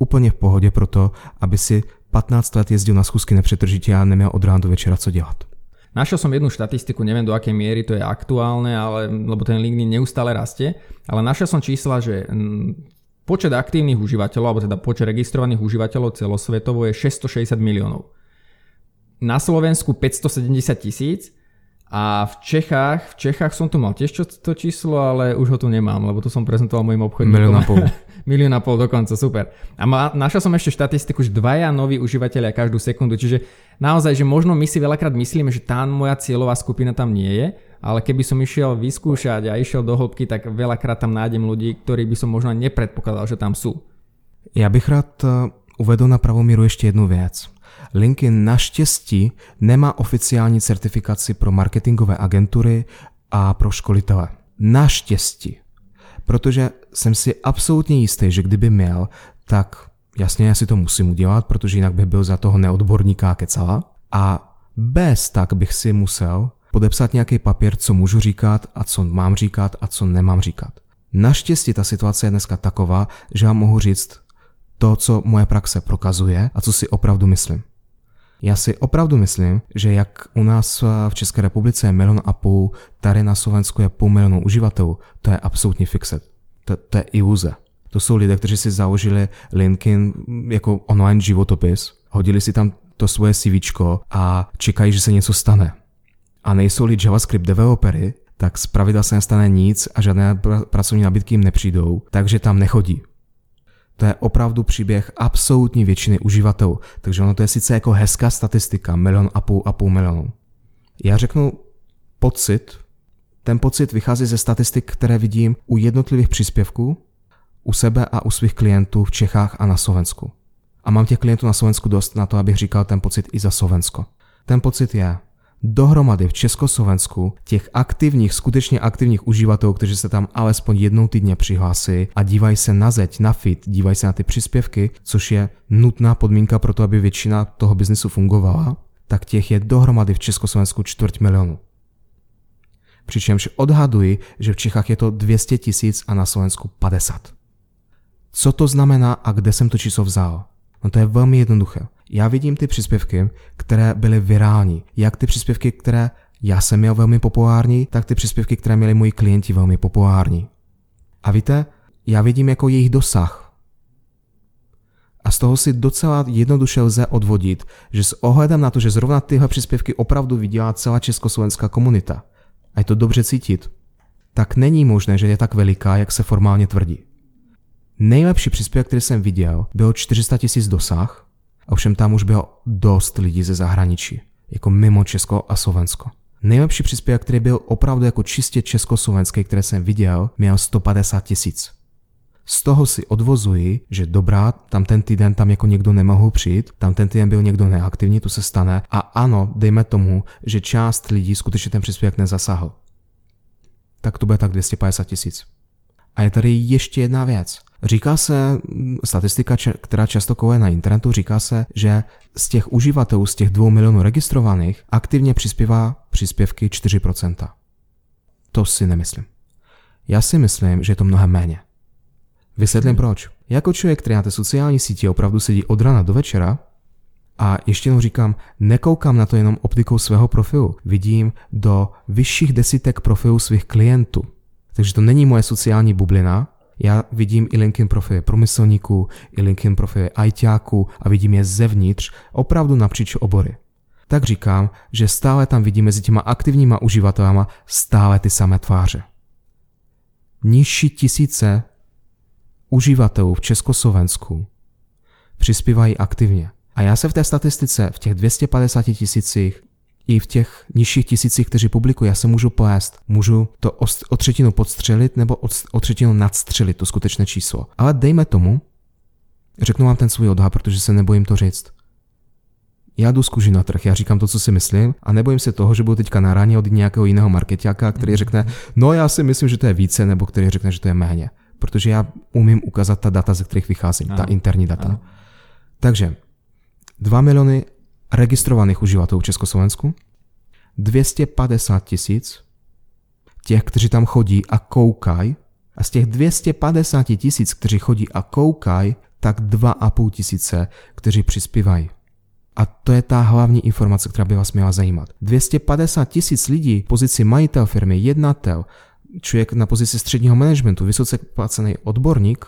Úplně v pohodě proto, aby si 15 let jezdil na schůzky nepřetržitě a neměl od rána do večera co dělat. Našiel som jednu štatistiku, neviem do akej miery to je aktuálne, ale, lebo ten LinkedIn neustále rastie, ale našiel som čísla, že mm, počet aktívnych užívateľov, alebo teda počet registrovaných užívateľov celosvetovo je 660 miliónov. Na Slovensku 570 tisíc a v Čechách, v Čechách som tu mal tiež čo- to číslo, ale už ho tu nemám, lebo to som prezentoval mojim obchodníkom. Milión a pol. Milión a pol dokonca, super. A ma, našiel som ešte štatistiku, že dvaja noví užívateľia každú sekundu, čiže naozaj, že možno my si veľakrát myslíme, že tá moja cieľová skupina tam nie je, ale keby som išiel vyskúšať a išiel do hĺbky, tak veľakrát tam nájdem ľudí, ktorí by som možno nepredpokladal, že tam sú. Já bych rád eh, uvedl na pravou míru ještě jednu věc. LinkedIn naštěstí nemá oficiální certifikaci pro marketingové agentury a pro školitele. Naštěstí. Protože jsem si absolutně jistý, že kdyby měl, tak jasně já si to musím udělat, protože jinak bych byl za toho neodborníka kecala. A bez tak bych si musel podepsat nějaký papír, co můžu říkat a co mám říkat a co nemám říkat. Naštěstí ta situace je dneska taková, že vám mohu říct to, co moje praxe prokazuje a co si opravdu myslím. Já si opravdu myslím, že jak u nás v České republice je milion a půl, tady na Slovensku je půl milionu uživatelů, to je absolutní fixet. To, to je iluze. To jsou lidé, kteří si založili LinkedIn jako online životopis, hodili si tam to svoje CV a čekají, že se něco stane. A nejsou-li JavaScript developery, tak z pravidla se nestane nic a žádné pr- pracovní nabídky jim nepřijdou, takže tam nechodí. To je opravdu příběh absolutní většiny uživatelů, takže ono to je sice jako hezká statistika, milion a půl a půl milionu. Já řeknu pocit, ten pocit vychází ze statistik, které vidím u jednotlivých příspěvků, u sebe a u svých klientů v Čechách a na Slovensku. A mám těch klientů na Slovensku dost na to, abych říkal ten pocit i za Slovensko. Ten pocit je, dohromady v Československu těch aktivních, skutečně aktivních uživatelů, kteří se tam alespoň jednou týdně přihlásí a dívají se na zeď, na fit, dívají se na ty příspěvky, což je nutná podmínka pro to, aby většina toho biznesu fungovala, tak těch je dohromady v Československu čtvrť milionu. Přičemž odhaduji, že v Čechách je to 200 tisíc a na Slovensku 50. Co to znamená a kde jsem to číslo vzal? No to je velmi jednoduché. Já vidím ty příspěvky, které byly virální. Jak ty příspěvky, které já jsem měl velmi populární, tak ty příspěvky, které měli moji klienti velmi populární. A víte, já vidím jako jejich dosah. A z toho si docela jednoduše lze odvodit, že s ohledem na to, že zrovna tyhle příspěvky opravdu viděla celá československá komunita, a je to dobře cítit, tak není možné, že je tak veliká, jak se formálně tvrdí. Nejlepší příspěvek, který jsem viděl, byl 400 tisíc dosah, ovšem tam už bylo dost lidí ze zahraničí, jako mimo Česko a Slovensko. Nejlepší příspěvek, který byl opravdu jako čistě československý, který jsem viděl, měl 150 tisíc. Z toho si odvozuji, že dobrá, tam ten týden tam jako někdo nemohl přijít, tam ten týden byl někdo neaktivní, to se stane. A ano, dejme tomu, že část lidí skutečně ten příspěvek nezasahl. Tak to bude tak 250 tisíc. A je tady ještě jedna věc. Říká se, statistika, která často koluje na internetu, říká se, že z těch uživatelů, z těch dvou milionů registrovaných, aktivně přispívá příspěvky 4%. To si nemyslím. Já si myslím, že je to mnohem méně. Vysvětlím proč. Jako člověk, který na té sociální síti opravdu sedí od rana do večera, A ještě jednou říkám, nekoukám na to jenom optikou svého profilu. Vidím do vyšších desítek profilů svých klientů. Takže to není moje sociální bublina, já vidím i LinkedIn profily průmyslníků, i LinkedIn profily ITáků a vidím je zevnitř, opravdu napříč obory. Tak říkám, že stále tam vidím mezi těma aktivníma uživatelama stále ty samé tváře. Nižší tisíce uživatelů v Československu přispívají aktivně. A já se v té statistice, v těch 250 tisících, i v těch nižších tisících, kteří publikují, já se můžu plést. Můžu to o třetinu podstřelit nebo o třetinu nadstřelit, to skutečné číslo. Ale dejme tomu, řeknu vám ten svůj odhad, protože se nebojím to říct. Já jdu z kůži na trh, já říkám to, co si myslím a nebojím se toho, že budu teďka na ráně od nějakého jiného marketáka, který řekne, no já si myslím, že to je více, nebo který řekne, že to je méně. Protože já umím ukázat ta data, ze kterých vycházím, ano. ta interní data. Ano. Takže 2 miliony registrovaných uživatelů v Československu, 250 tisíc těch, kteří tam chodí a koukají, a z těch 250 tisíc, kteří chodí a koukají, tak 2,5 tisíce, kteří přispívají. A to je ta hlavní informace, která by vás měla zajímat. 250 tisíc lidí v pozici majitel firmy, jednatel, člověk na pozici středního managementu, vysoce placený odborník,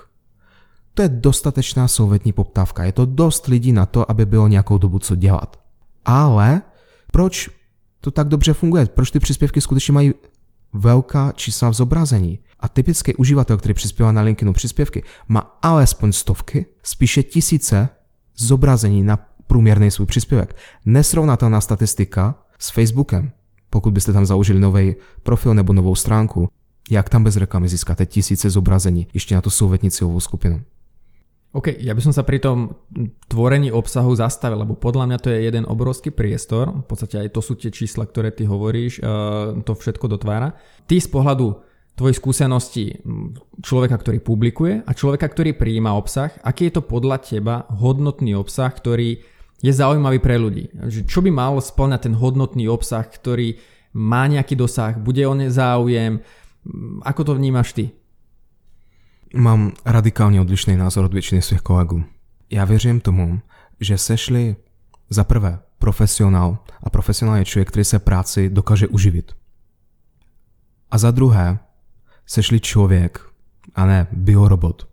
to je dostatečná souvetní poptávka. Je to dost lidí na to, aby bylo nějakou dobu co dělat. Ale proč to tak dobře funguje? Proč ty příspěvky skutečně mají velká čísla v zobrazení? A typický uživatel, který přispívá na LinkedInu příspěvky, má alespoň stovky, spíše tisíce zobrazení na průměrný svůj příspěvek. Nesrovnatelná statistika s Facebookem. Pokud byste tam založili nový profil nebo novou stránku, jak tam bez reklamy získáte tisíce zobrazení, ještě na to souvetní cílovou skupinu. OK, ja by som sa pri tom tvorení obsahu zastavil, lebo podľa mňa to je jeden obrovský priestor, v podstate aj to sú tie čísla, ktoré ty hovoríš, eh, to všetko dotvára. Ty z pohľadu tvojej skúsenosti človeka, ktorý publikuje a človeka, ktorý prijíma obsah, aký je to podľa teba hodnotný obsah, ktorý je zaujímavý pre ľudí? Čo by mal splňať ten hodnotný obsah, ktorý má nejaký dosah, bude o ne záujem, ako to vnímaš ty? Mám radikálně odlišný názor od většiny svých kolegů. Já věřím tomu, že sešli za prvé profesionál a profesionál je člověk, který se práci dokáže uživit. A za druhé sešli člověk a ne biorobot.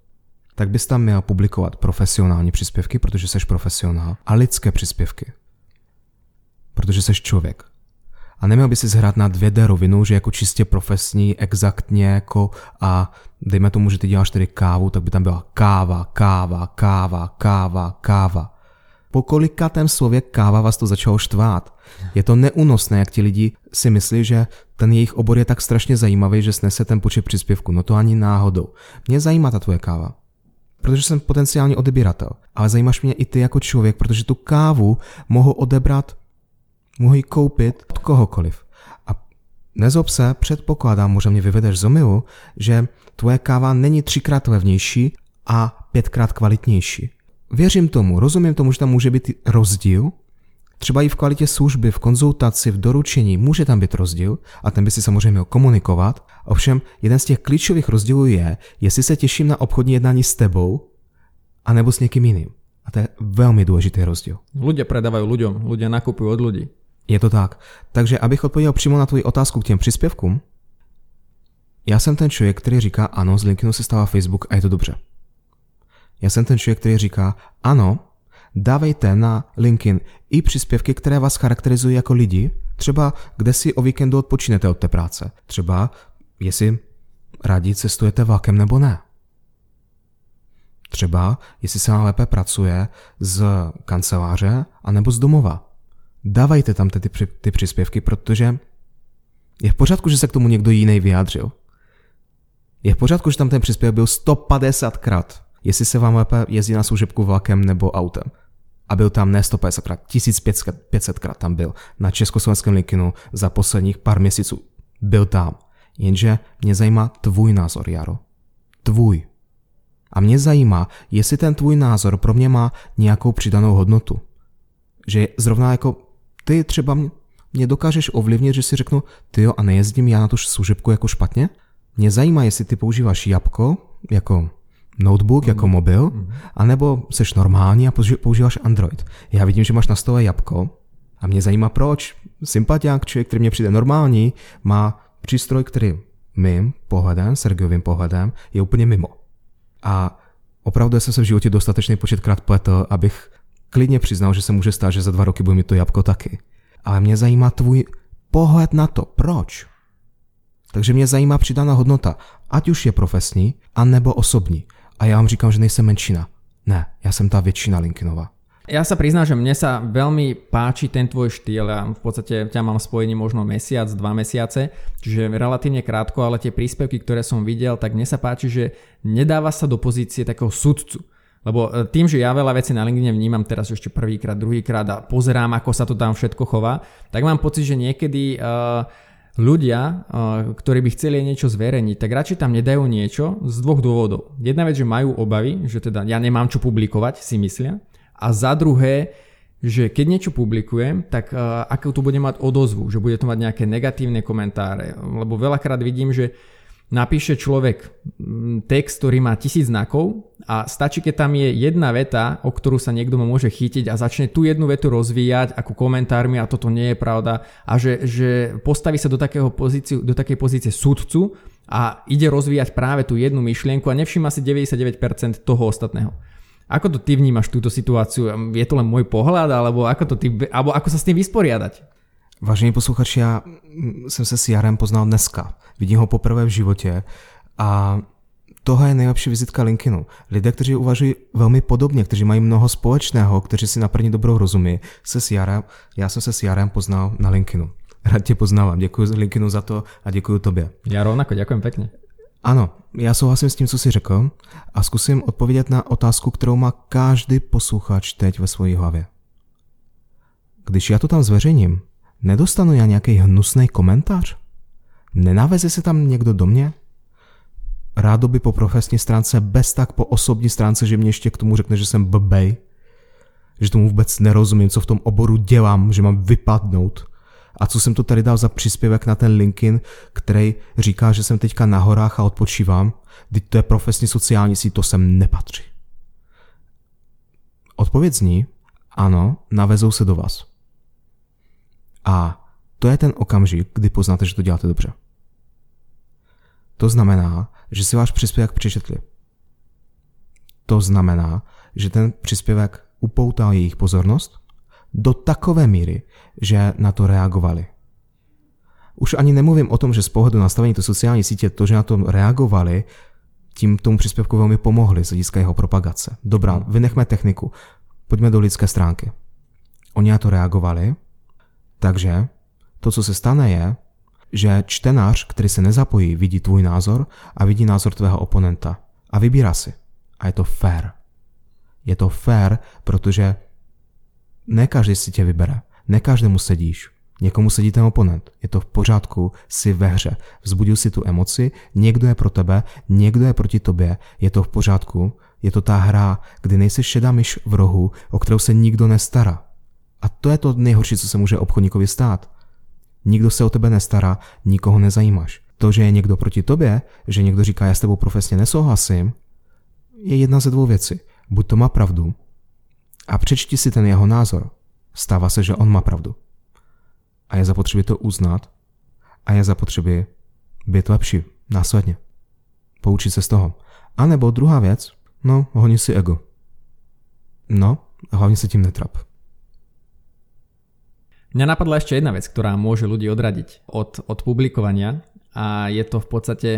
Tak bys tam měl publikovat profesionální příspěvky, protože seš profesionál, a lidské příspěvky, protože seš člověk. A neměl by si zhrát na 2D rovinu, že jako čistě profesní, exaktně jako a dejme tomu, že ty děláš tedy kávu, tak by tam byla káva, káva, káva, káva, káva. Po kolikátém slově káva vás to začalo štvát. Je to neúnosné, jak ti lidi si myslí, že ten jejich obor je tak strašně zajímavý, že snese ten počet příspěvku. No to ani náhodou. Mě zajímá ta tvoje káva. Protože jsem potenciální odebíratel. Ale zajímáš mě i ty jako člověk, protože tu kávu mohu odebrat mohu ji koupit od kohokoliv. A nezob se, předpokládám, možná mě vyvedeš z omilu, že tvoje káva není třikrát levnější a pětkrát kvalitnější. Věřím tomu, rozumím tomu, že tam může být rozdíl, třeba i v kvalitě služby, v konzultaci, v doručení, může tam být rozdíl a ten by si samozřejmě měl komunikovat. Ovšem, jeden z těch klíčových rozdílů je, jestli se těším na obchodní jednání s tebou, anebo s někým jiným. A to je velmi důležitý rozdíl. Ľudia predávajú ľuďom, ľudia nakupujú od ľudí. Je to tak. Takže abych odpověděl přímo na tvoji otázku k těm příspěvkům, já jsem ten člověk, který říká ano, z LinkedInu se stává Facebook a je to dobře. Já jsem ten člověk, který říká ano, dávejte na LinkedIn i příspěvky, které vás charakterizují jako lidi, třeba kde si o víkendu odpočinete od té práce, třeba jestli rádi cestujete vlakem nebo ne. Třeba jestli se vám lépe pracuje z kanceláře anebo z domova dávajte tam ty, ty, příspěvky, protože je v pořádku, že se k tomu někdo jiný vyjádřil. Je v pořádku, že tam ten příspěvek byl 150krát, jestli se vám lépe jezdí na služebku vlakem nebo autem. A byl tam ne 150krát, 1500krát tam byl na československém LinkedInu za posledních pár měsíců. Byl tam. Jenže mě zajímá tvůj názor, Jaro. Tvůj. A mě zajímá, jestli ten tvůj názor pro mě má nějakou přidanou hodnotu. Že zrovna jako ty třeba mě dokážeš ovlivnit, že si řeknu, ty jo, a nejezdím já na tu služebku jako špatně? Mě zajímá, jestli ty používáš jabko jako notebook jako mobil, anebo seš normální a používáš Android. Já vidím, že máš na stole jabko a mě zajímá proč. Sympatiák, člověk, který mě přijde normální, má přístroj, který mým pohledem, Sergejovým pohledem, je úplně mimo. A opravdu jsem se v životě dostatečný početkrát pletl, abych klidně přiznal, že se může stát, že za dva roky budu mít to jabko taky. Ale mě zajímá tvůj pohled na to. Proč? Takže mě zajímá přidaná hodnota, ať už je profesní, anebo osobní. A já vám říkám, že nejsem menšina. Ne, já jsem ta většina Linkinova. Ja sa priznám, že mne sa veľmi páči ten tvoj štýl. Ja v podstate ťa mám spojení možno mesiac, dva mesiace, čiže relatívne krátko, ale tie príspevky, ktoré som videl, tak mne sa páči, že nedáva sa do pozície takého sudcu. Lebo e, tým, že ja veľa vecí na LinkedIn vnímam teraz ešte prvýkrát, druhýkrát a pozerám, ako sa to tam všetko chová, tak mám pocit, že niekedy uh, ľudia, uh, ktorí by chceli niečo zverejniť, tak radšej tam nedajú niečo z dvoch dôvodov. Jedna vec, že majú obavy, že teda ja nemám čo publikovať, si myslia. A za druhé, že keď niečo publikujem, tak uh, akú tu bude mať odozvu, že bude to mať nejaké negatívne komentáre. Lebo veľakrát vidím, že napíše človek mm, text, ktorý má tisíc znakov a stačí, keď tam je jedna veta, o ktorú sa niekto môže chytiť a začne tú jednu vetu rozvíjať ako komentármi a toto nie je pravda a že, že postaví sa do, takého pozíciu, do takej pozície sudcu a ide rozvíjať práve tú jednu myšlienku a nevšíma si 99% toho ostatného. Ako to ty vnímaš túto situáciu? Je to len môj pohľad, alebo ako, to ty, alebo ako sa s tým vysporiadať? Vážení posluchači, já mm, jsem se s Jarem poznal dneska. Vidím ho poprvé v životě a tohle je nejlepší vizitka LinkedInu. Lidé, kteří uvažují velmi podobně, kteří mají mnoho společného, kteří si na první dobrou rozumí, se s Jarem, já jsem se s Jarem poznal na LinkedInu. Rád tě poznávám, děkuji LinkedInu za to a děkuji tobě. Ja rovnako, ďakujem pekne. Ano, já souhlasím s tím, co jsi řekl a zkusím odpovědět na otázku, kterou má každý posluchač teď ve své hlavě. Když já to tam zveřejním, nedostanu já nějaký hnusný komentář? Nenaveze se tam někdo do mě? Rádo by po profesní stránce, bez tak po osobní stránce, že mě ještě k tomu řekne, že jsem blbej, že tomu vůbec nerozumím, co v tom oboru dělám, že mám vypadnout. A co jsem to tady dal za příspěvek na ten LinkedIn, který říká, že jsem teďka na horách a odpočívám, teď to je profesní sociální síť, to sem nepatří. Odpověď zní, ano, navezou se do vás. A to je ten okamžik, kdy poznáte, že to děláte dobře. To znamená, že si váš příspěvek přečetli. To znamená, že ten příspěvek upoutal jejich pozornost do takové míry, že na to reagovali. Už ani nemluvím o tom, že z pohledu nastavení to sociální sítě, to, že na to reagovali, tím tomu příspěvku velmi pomohli z hlediska jeho propagace. Dobrá, vynechme techniku, pojďme do lidské stránky. Oni na to reagovali, takže to, co se stane, je, že čtenář, který se nezapojí, vidí tvůj názor a vidí názor tvého oponenta a vybírá si. A je to fair. Je to fair, protože ne každý si tě vybere. Ne každému sedíš. Někomu sedí ten oponent. Je to v pořádku, si ve hře. Vzbudil si tu emoci, někdo je pro tebe, někdo je proti tobě, je to v pořádku. Je to ta hra, kdy nejsi šedá myš v rohu, o kterou se nikdo nestará. A to je to nejhorší, co se může obchodníkovi stát. Nikdo se o tebe nestará, nikoho nezajímáš. To, že je někdo proti tobě, že někdo říká, já s tebou profesně nesouhlasím, je jedna ze dvou věcí. Buď to má pravdu a přečti si ten jeho názor. Stává se, že on má pravdu. A je zapotřebí to uznat a je zapotřebí být lepší následně. Poučit se z toho. A nebo druhá věc, no, honí si ego. No, hlavně se tím netrap. Mňa napadla ešte jedna vec, ktorá môže ľudí odradiť od, od publikovania a je to v podstate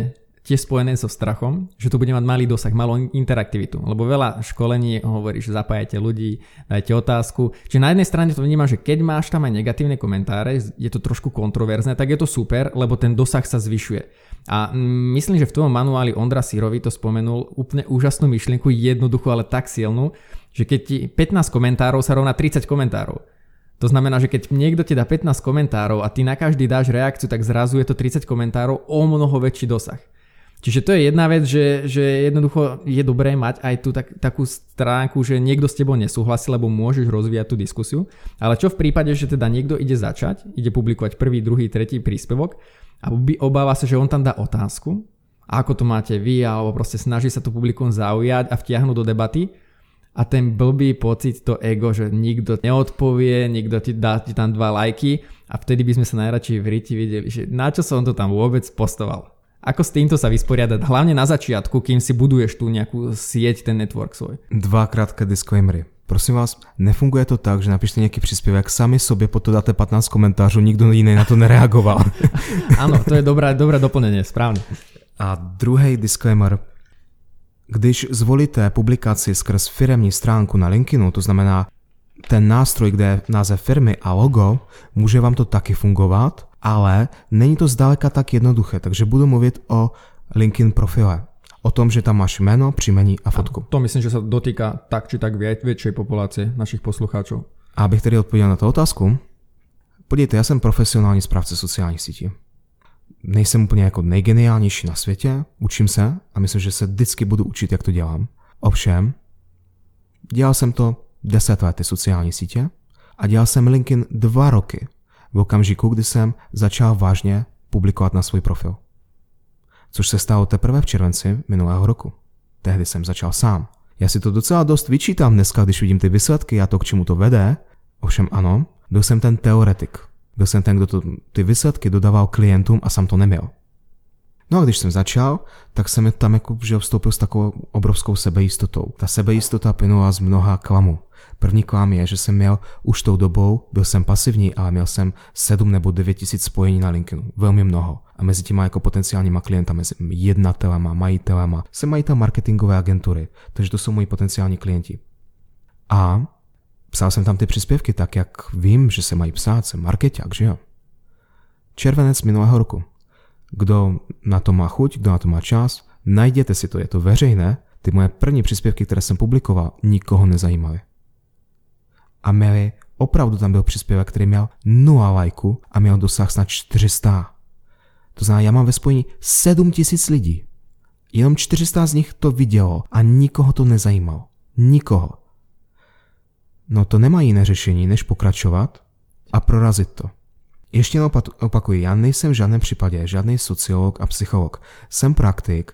tiež spojené so strachom, že to bude mať malý dosah, malú interaktivitu. Lebo veľa školení hovorí, že zapájate ľudí, dajte otázku. Čiže na jednej strane to vnímam, že keď máš tam aj negatívne komentáre, je to trošku kontroverzné, tak je to super, lebo ten dosah sa zvyšuje. A myslím, že v tom manuáli Ondra Sirovi to spomenul úplne úžasnú myšlienku, jednoduchú, ale tak silnú, že keď ti 15 komentárov sa rovná 30 komentárov. To znamená, že keď niekto ti dá 15 komentárov a ty na každý dáš reakciu, tak zrazu je to 30 komentárov o mnoho väčší dosah. Čiže to je jedna vec, že, že jednoducho je dobré mať aj tú tak, takú stránku, že niekto s tebou nesúhlasí, lebo môžeš rozvíjať tú diskusiu. Ale čo v prípade, že teda niekto ide začať, ide publikovať prvý, druhý, tretí príspevok a obáva sa, že on tam dá otázku ako to máte vy, alebo proste snaží sa to publikum zaujať a vtiahnuť do debaty a ten blbý pocit, to ego, že nikto neodpovie, nikto ti dá ti tam dva lajky a vtedy by sme sa najradšej v riti videli, že na čo som to tam vôbec postoval. Ako s týmto sa vysporiadať, hlavne na začiatku, kým si buduješ tu nejakú sieť, ten network svoj? Dva krátké disclaimery. Prosím vás, nefunguje to tak, že napište nějaký příspěvek, sami sobě potom dáte 15 komentářů, nikdo jiný na to nereagoval. Áno, to je dobré, dobré doplnenie, správne. A druhý disclaimer. Když zvolíte publikaci skrz firemní stránku na LinkedInu, to znamená ten nástroj, kde je název firmy a logo, může vám to taky fungovat, ale není to zdaleka tak jednoduché, takže budu mluvit o LinkedIn profile. O tom, že tam máš jméno, příjmení a fotku. To myslím, že sa dotýka tak či tak vie, väčšej populácie našich poslucháčov. A abych tedy odpověděl na tu otázku, podívejte, já jsem profesionální správce sociálních sítí. Nejsem úplně jako nejgeniálnější na světě, učím se a myslím, že se vždycky budu učit, jak to dělám. Ovšem, dělal jsem to 10 let ty sociální sítě a dělal jsem LinkedIn dva roky v okamžiku, kdy jsem začal vážně publikovat na svůj profil. Což se stalo teprve v červenci minulého roku. Tehdy jsem začal sám. Já si to docela dost vyčítám dneska, když vidím ty výsledky a to, k čemu to vede. Ovšem ano, byl jsem ten teoretik. Byl jsem ten, kdo to, ty výsledky dodával klientům a sám to neměl. No a když jsem začal, tak jsem tam jako že vstoupil s takovou obrovskou sebejistotou. Ta sebejistota plynula z mnoha klamů. První klam je, že jsem měl už tou dobou, byl jsem pasivní, ale měl jsem 7 nebo 9 tisíc spojení na LinkedInu. Velmi mnoho. A mezi těma jako potenciálníma klientama, mezi jednatelema, majitelema, jsem majitel marketingové agentury, takže to jsou moji potenciální klienti. A psal jsem tam ty příspěvky tak, jak vím, že se mají psát, jsem marketák, že jo. Červenec minulého roku. Kdo na to má chuť, kdo na to má čas, najděte si to, je to veřejné. Ty moje první příspěvky, které jsem publikoval, nikoho nezajímaly. A měli, opravdu tam byl příspěvek, který měl 0 lajku a měl dosah snad 400. To znamená, já mám ve spojení 7000 lidí. Jenom 400 z nich to vidělo a nikoho to nezajímalo. Nikoho. No to nemá jiné řešení, než pokračovat a prorazit to. Ještě jednou opakuji, já nejsem v žádném případě žádný sociolog a psycholog. Jsem praktik.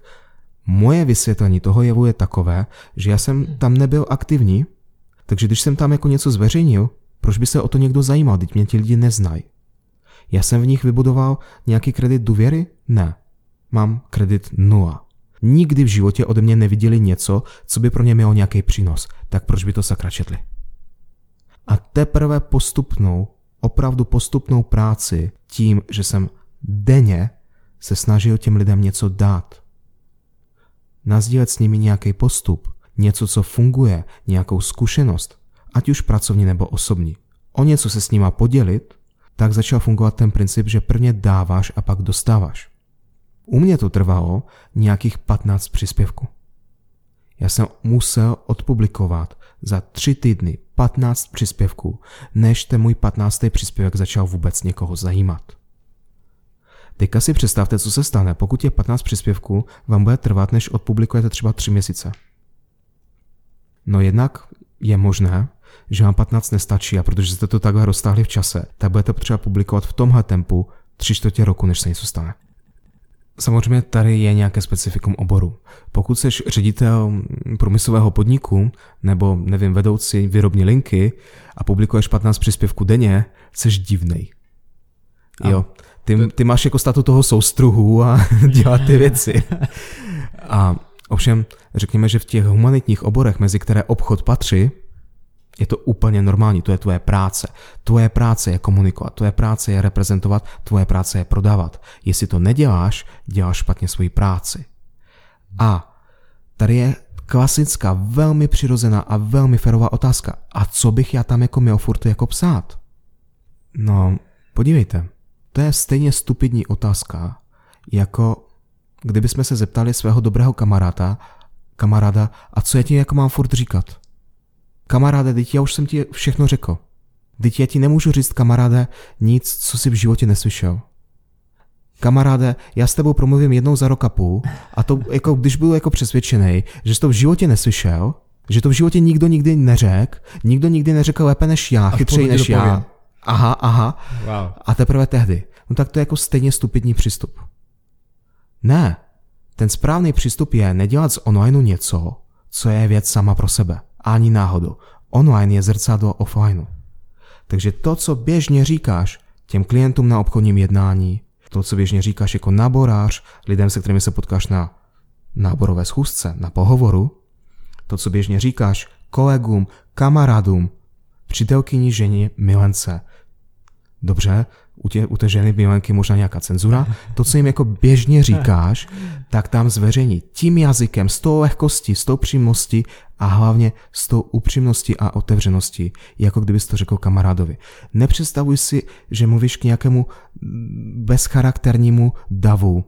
Moje vysvětlení toho jevu je takové, že já jsem tam nebyl aktivní, takže když jsem tam jako něco zveřejnil, proč by se o to někdo zajímal, teď mě ti lidi neznají. Já jsem v nich vybudoval nějaký kredit důvěry? Ne. Mám kredit nula. Nikdy v životě ode mě neviděli něco, co by pro ně mělo nějaký přínos. Tak proč by to sakra četli? A teprve postupnou, opravdu postupnou práci tím, že jsem denně se snažil těm lidem něco dát. Nazdílet s nimi nějaký postup, něco, co funguje, nějakou zkušenost, ať už pracovní nebo osobní. O něco se s nima podělit, tak začal fungovat ten princip, že prvně dáváš a pak dostáváš. U mě to trvalo nějakých 15 příspěvků. Já jsem musel odpublikovat za tři týdny 15 příspěvků, než ten můj 15. příspěvek začal vůbec někoho zajímat. Teďka si představte, co se stane, pokud je 15 příspěvků vám bude trvat, než odpublikujete třeba 3 měsíce. No jednak je možné, že vám 15 nestačí a protože jste to takhle roztáhli v čase, tak budete potřeba publikovat v tomhle tempu tři čtvrtě roku, než se něco stane. Samozřejmě tady je nějaké specifikum oboru. Pokud jsi ředitel průmyslového podniku nebo, nevím, vedoucí výrobní linky a publikuješ 15 příspěvků denně, jsi divnej. Jo, ty, ty máš jako statu toho soustruhu a dělat ty věci. A ovšem, řekněme, že v těch humanitních oborech, mezi které obchod patří, je to úplně normální, to je tvoje práce. Tvoje práce je komunikovat, tvoje práce je reprezentovat, tvoje práce je prodávat. Jestli to neděláš, děláš špatně svoji práci. A tady je klasická, velmi přirozená a velmi ferová otázka. A co bych já tam jako měl furt jako psát? No, podívejte, to je stejně stupidní otázka, jako kdybychom se zeptali svého dobrého kamaráda, kamaráda, a co já ti jako mám furt říkat? Kamaráde, teď já už jsem ti všechno řekl. Teď já ti nemůžu říct, kamaráde, nic, co jsi v životě neslyšel. Kamaráde, já s tebou promluvím jednou za rok a půl a to jako, když byl jako přesvědčený, že jsi to v životě neslyšel, že to v životě nikdo nikdy neřekl, nikdo nikdy neřekl lépe než já, chytřej než já. Aha, aha. Wow. A teprve tehdy. No tak to je jako stejně stupidní přístup. Ne. Ten správný přístup je nedělat z onlineu něco, co je věc sama pro sebe. Ani náhodou. Online je zrcadlo offlineu. Takže to, co běžně říkáš těm klientům na obchodním jednání, to, co běžně říkáš jako náborář, lidem, se kterými se potkáš na náborové schůzce, na pohovoru, to, co běžně říkáš kolegům, kamarádům, přítelkyni, ženě, milence. Dobře, u, tě, u té ženy milenky možná nějaká cenzura. To, co jim jako běžně říkáš, tak tam zveřejní tím jazykem, s tou lehkostí, s tou přímostí a hlavně s tou upřímností a otevřeností, jako kdybys to řekl kamarádovi. Nepředstavuj si, že mluvíš k nějakému bezcharakternímu davu.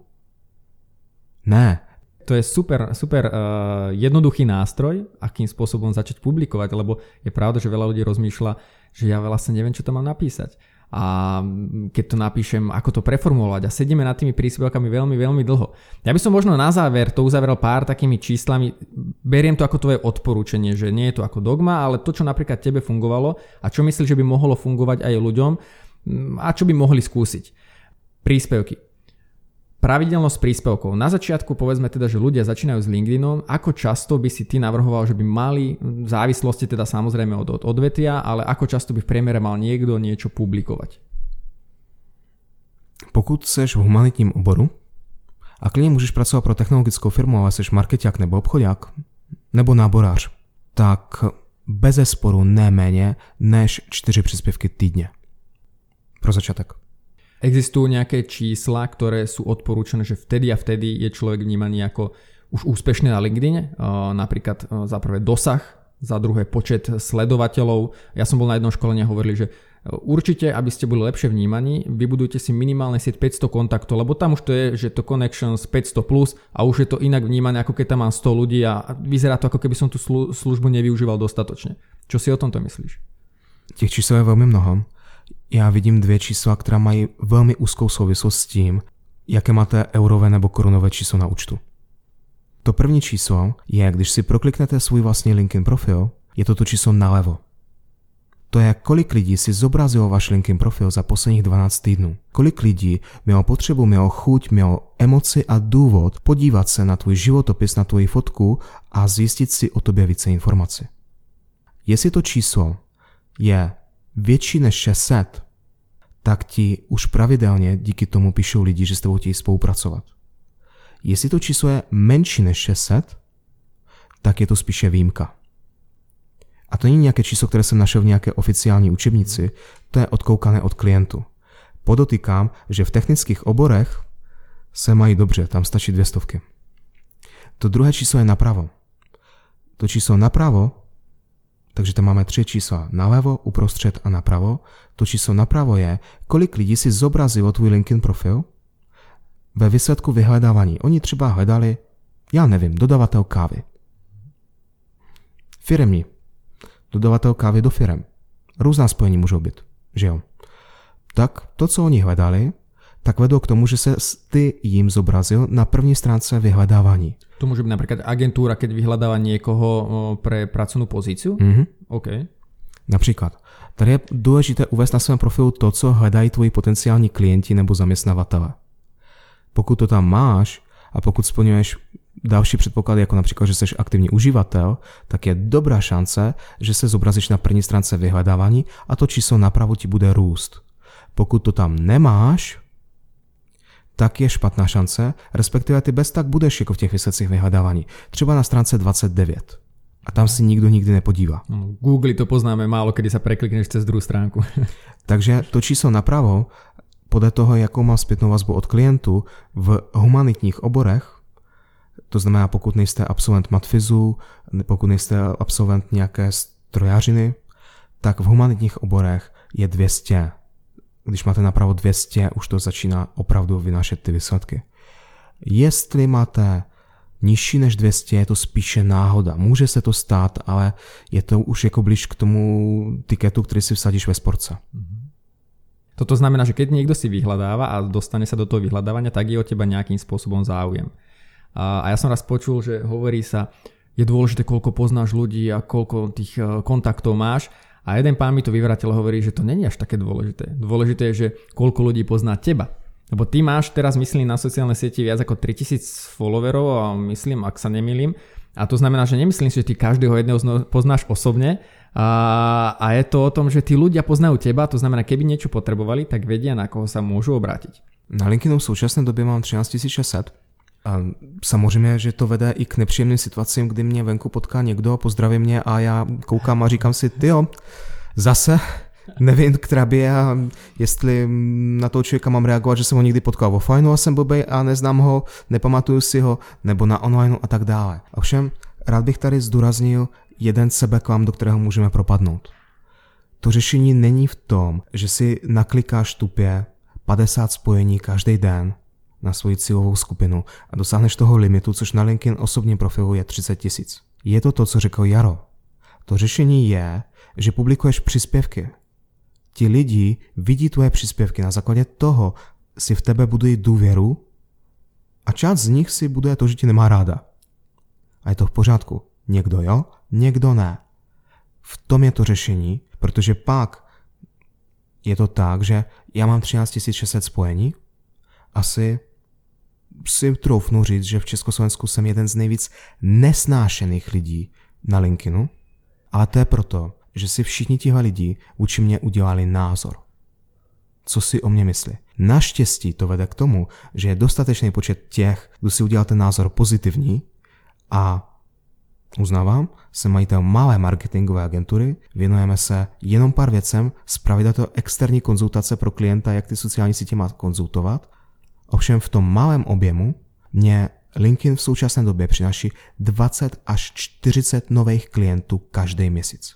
Ne, to je super, super uh, jednoduchý nástroj, akým spôsobom začať publikovať, lebo je pravda, že veľa ľudí rozmýšľa, že ja vlastne neviem, čo tam mám napísať. A keď to napíšem, ako to preformulovať a sedíme nad tými príspevkami veľmi, veľmi dlho. Ja by som možno na záver to uzavrel pár takými číslami. Beriem to ako tvoje odporúčanie, že nie je to ako dogma, ale to, čo napríklad tebe fungovalo a čo myslíš, že by mohlo fungovať aj ľuďom a čo by mohli skúsiť. Príspevky Pravidelnosť príspevkov. Na začiatku povedzme teda, že ľudia začínajú s LinkedInom. Ako často by si ty navrhoval, že by mali, v závislosti teda samozrejme od, od odvetia, ale ako často by v priemere mal niekto niečo publikovať? Pokud seš v humanitním oboru a klidně můžeš pracovat pro technologickou firmu, ale seš marketák nebo obchodák nebo náborář, tak bez sporu neméně než čtyři příspěvky týdně. Pro začátek. Existujú nejaké čísla, ktoré sú odporúčané, že vtedy a vtedy je človek vnímaný ako už úspešný na LinkedIn, napríklad za prvé dosah, za druhé počet sledovateľov. Ja som bol na jednom školení a hovorili, že určite, aby ste boli lepšie vnímaní, vybudujte si minimálne sieť 500 kontaktov, lebo tam už to je, že to connections 500 plus a už je to inak vnímané, ako keď tam mám 100 ľudí a vyzerá to, ako keby som tú službu nevyužíval dostatočne. Čo si o tomto myslíš? Těch čísel je velmi mnoho já vidím dvě čísla, která mají velmi úzkou souvislost s tím, jaké máte eurové nebo korunové číslo na účtu. To první číslo je, když si prokliknete svůj vlastní LinkedIn profil, je to to číslo nalevo. To je, kolik lidí si zobrazilo váš LinkedIn profil za posledních 12 týdnů. Kolik lidí mělo potřebu, mělo chuť, mělo emoci a důvod podívat se na tvůj životopis, na tvoji fotku a zjistit si o tobě více informací. Jestli to číslo je větší než 600, tak ti už pravidelně díky tomu píšou lidi, že s tebou chtějí spolupracovat. Jestli to číslo je menší než 600, tak je to spíše výjimka. A to není nějaké číslo, které jsem našel v nějaké oficiální učebnici, to je odkoukané od klientu. Podotýkám, že v technických oborech se mají dobře, tam stačí dvě stovky. To druhé číslo je napravo. To číslo napravo takže tam máme tři čísla nalevo, uprostřed a napravo. To číslo napravo je, kolik lidí si zobrazilo tvůj LinkedIn profil ve výsledku vyhledávání. Oni třeba hledali, já nevím, dodavatel kávy. Firemní. Dodavatel kávy do firem. Různá spojení můžou být, že jo? Tak to, co oni hledali, tak vedlo k tomu, že se ty jim zobrazil na první stránce vyhledávání. To môže byť napríklad agentúra, keď vyhľadáva niekoho pre pracovnú pozíciu? Mm-hmm. OK. Například. Tady je důležité uvést na svém profilu to, co hledají tvoji potenciální klienti nebo zaměstnavatele. Pokud to tam máš a pokud splňuješ další předpoklady, jako například, že jsi aktivní uživatel, tak je dobrá šance, že se zobrazíš na první stránce vyhledávání a to číslo napravo ti bude růst. Pokud to tam nemáš, tak je špatná šance, respektive ty bez tak budeš jako v těch výsledcích vyhledávání. Třeba na stránce 29. A tam si nikdo nikdy nepodívá. No, Google to poznáme málo, kdy se preklikneš cez druhou stránku. Takže to číslo napravo, podle toho, jakou mám zpětnou vazbu od klientů v humanitních oborech, to znamená, pokud nejste absolvent matfizu, pokud nejste absolvent nějaké strojařiny, tak v humanitních oborech je 200 když máte napravo 200, už to začíná opravdu vynášet ty výsledky. Jestli máte nižší než 200, je to spíše náhoda. Může se to stát, ale je to už jako blíž k tomu tiketu, který si vsadíš ve sportce. Toto znamená, že keď niekto si vyhľadáva a dostane sa do toho vyhľadávania, tak je o teba nejakým spôsobom záujem. A, ja som raz počul, že hovorí sa, je dôležité, koľko poznáš ľudí a koľko tých eh, kontaktov máš, a jeden pán mi to vyvratil hovorí, že to není až také dôležité. Dôležité je, že koľko ľudí pozná teba. Lebo ty máš teraz, myslím, na sociálnej sieti viac ako 3000 followerov a myslím, ak sa nemýlim. A to znamená, že nemyslím si, že ty každého jedného poznáš osobne, a, a je to o tom, že tí ľudia poznajú teba, to znamená, keby niečo potrebovali, tak vedia, na koho sa môžu obrátiť. Na LinkedInu v současné době mám 13 600 a samozřejmě, že to vede i k nepříjemným situacím, kdy mě venku potká někdo, pozdraví mě a já koukám a říkám si, ty jo, zase nevím, která by a jestli na toho člověka mám reagovat, že jsem ho někdy potkal offline a jsem blbej a neznám ho, nepamatuju si ho, nebo na online a tak dále. Ovšem, rád bych tady zdůraznil jeden sebeklam, do kterého můžeme propadnout. To řešení není v tom, že si naklikáš tupě 50 spojení každý den na svoji cílovou skupinu a dosáhneš toho limitu, což na LinkedIn osobním profilu je 30 tisíc. Je to to, co řekl Jaro. To řešení je, že publikuješ příspěvky. Ti lidi vidí tvoje příspěvky, na základě toho si v tebe budují důvěru a část z nich si buduje to, že ti nemá ráda. A je to v pořádku. Někdo jo, někdo ne. V tom je to řešení, protože pak je to tak, že já mám 13 600 spojení, asi si troufnu říct, že v Československu jsem jeden z nejvíc nesnášených lidí na LinkedInu, ale to je proto, že si všichni tihle lidi vůči mě udělali názor. Co si o mě myslí. Naštěstí to vede k tomu, že je dostatečný počet těch, kdo si udělal ten názor pozitivní a Uznávám, jsem majitel malé marketingové agentury, věnujeme se jenom pár věcem, zpravidla to externí konzultace pro klienta, jak ty sociální sítě má konzultovat. Ovšem v tom malém objemu mě LinkedIn v současné době přináší 20 až 40 nových klientů každý měsíc.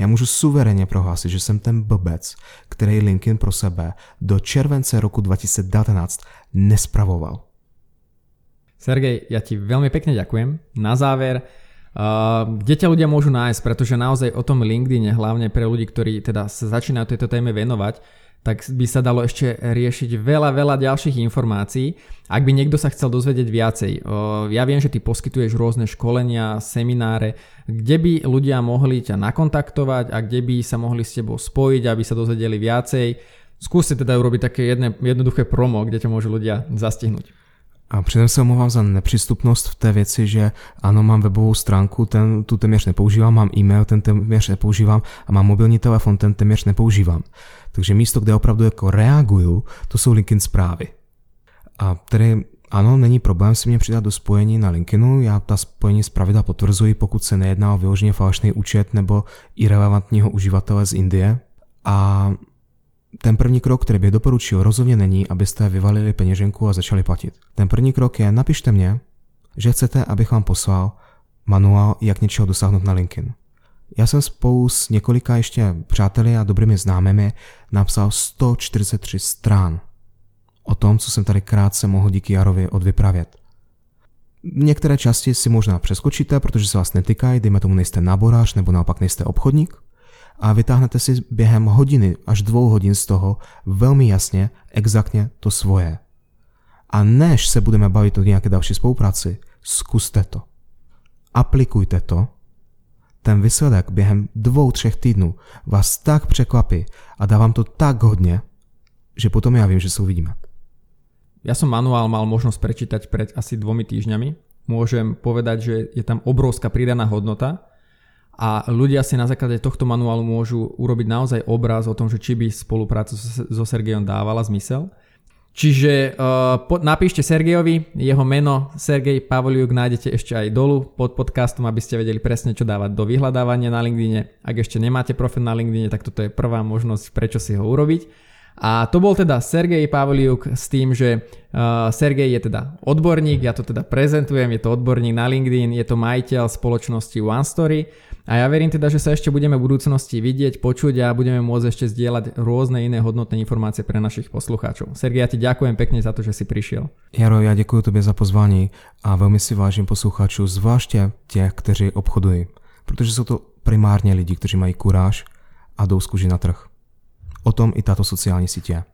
Já můžu suverénně prohlásit, že jsem ten blbec, který LinkedIn pro sebe do července roku 2019 nespravoval. Sergej, ja ti veľmi pekne ďakujem. Na záver, uh, kde ťa ľudia môžu nájsť, pretože naozaj o tom LinkedIn, hlavne pre ľudí, ktorí teda sa začínajú tejto téme tak by sa dalo ešte riešiť veľa, veľa ďalších informácií. Ak by niekto sa chcel dozvedieť viacej, ja viem, že ty poskytuješ rôzne školenia, semináre, kde by ľudia mohli ťa nakontaktovať a kde by sa mohli s tebou spojiť, aby sa dozvedeli viacej. Skúste teda urobiť také jedne, jednoduché promo, kde ťa môžu ľudia zastihnúť. A předem se omlouvám za nepřístupnost v té věci, že ano, mám webovou stránku, ten tu téměř nepoužívám, mám e-mail, ten téměř nepoužívám a mám mobilní telefon, ten téměř nepoužívám. Takže místo, kde opravdu jako reaguju, to jsou LinkedIn zprávy. A tedy ano, není problém si mě přidat do spojení na LinkedInu, já ta spojení zpravidla potvrzuji, pokud se nejedná o vyloženě falešný účet nebo irrelevantního uživatele z Indie. A ten první krok, který bych doporučil, rozhodně není, abyste vyvalili peněženku a začali platit. Ten první krok je, napište mě, že chcete, abych vám poslal manuál, jak něčeho dosáhnout na LinkedIn. Já jsem spolu s několika ještě přáteli a dobrými známými napsal 143 strán o tom, co jsem tady krátce mohl díky Jarovi odvypravět. Některé části si možná přeskočíte, protože se vás netýkají, dejme tomu nejste náborář nebo naopak nejste obchodník, a vytáhnete si během hodiny až dvou hodin z toho velmi jasně, exaktně to svoje. A než se budeme bavit o nějaké další spolupráci, zkuste to. Aplikujte to. Ten výsledek během dvou, třech týdnů vás tak překvapí a dá vám to tak hodně, že potom já vím, že se uvidíme. Ja som manuál mal možnosť prečítať pred asi dvomi týždňami. Môžem povedať, že je tam obrovská pridaná hodnota a ľudia si na základe tohto manuálu môžu urobiť naozaj obraz o tom, že či by spolupráca so Sergejom dávala zmysel. Čiže uh, po, napíšte Sergejovi, jeho meno Sergej Pavoliuk nájdete ešte aj dolu pod podcastom, aby ste vedeli presne, čo dávať do vyhľadávania na LinkedIne. Ak ešte nemáte profil na LinkedIne, tak toto je prvá možnosť, prečo si ho urobiť. A to bol teda Sergej Pavliuk s tým, že uh, Sergej je teda odborník, ja to teda prezentujem, je to odborník na LinkedIn, je to majiteľ spoločnosti OneStory a ja verím teda, že sa ešte budeme v budúcnosti vidieť, počuť a budeme môcť ešte zdieľať rôzne iné hodnotné informácie pre našich poslucháčov. Sergej, ja ti ďakujem pekne za to, že si prišiel. Jaro, já děkuji tobě za pozvání a velmi si vážím posluchačů, zvláště těch, kteří obchodují, protože jsou to primárně lidi, kteří mají kuráž a jdou na trh. O tom i tato sociální sítě.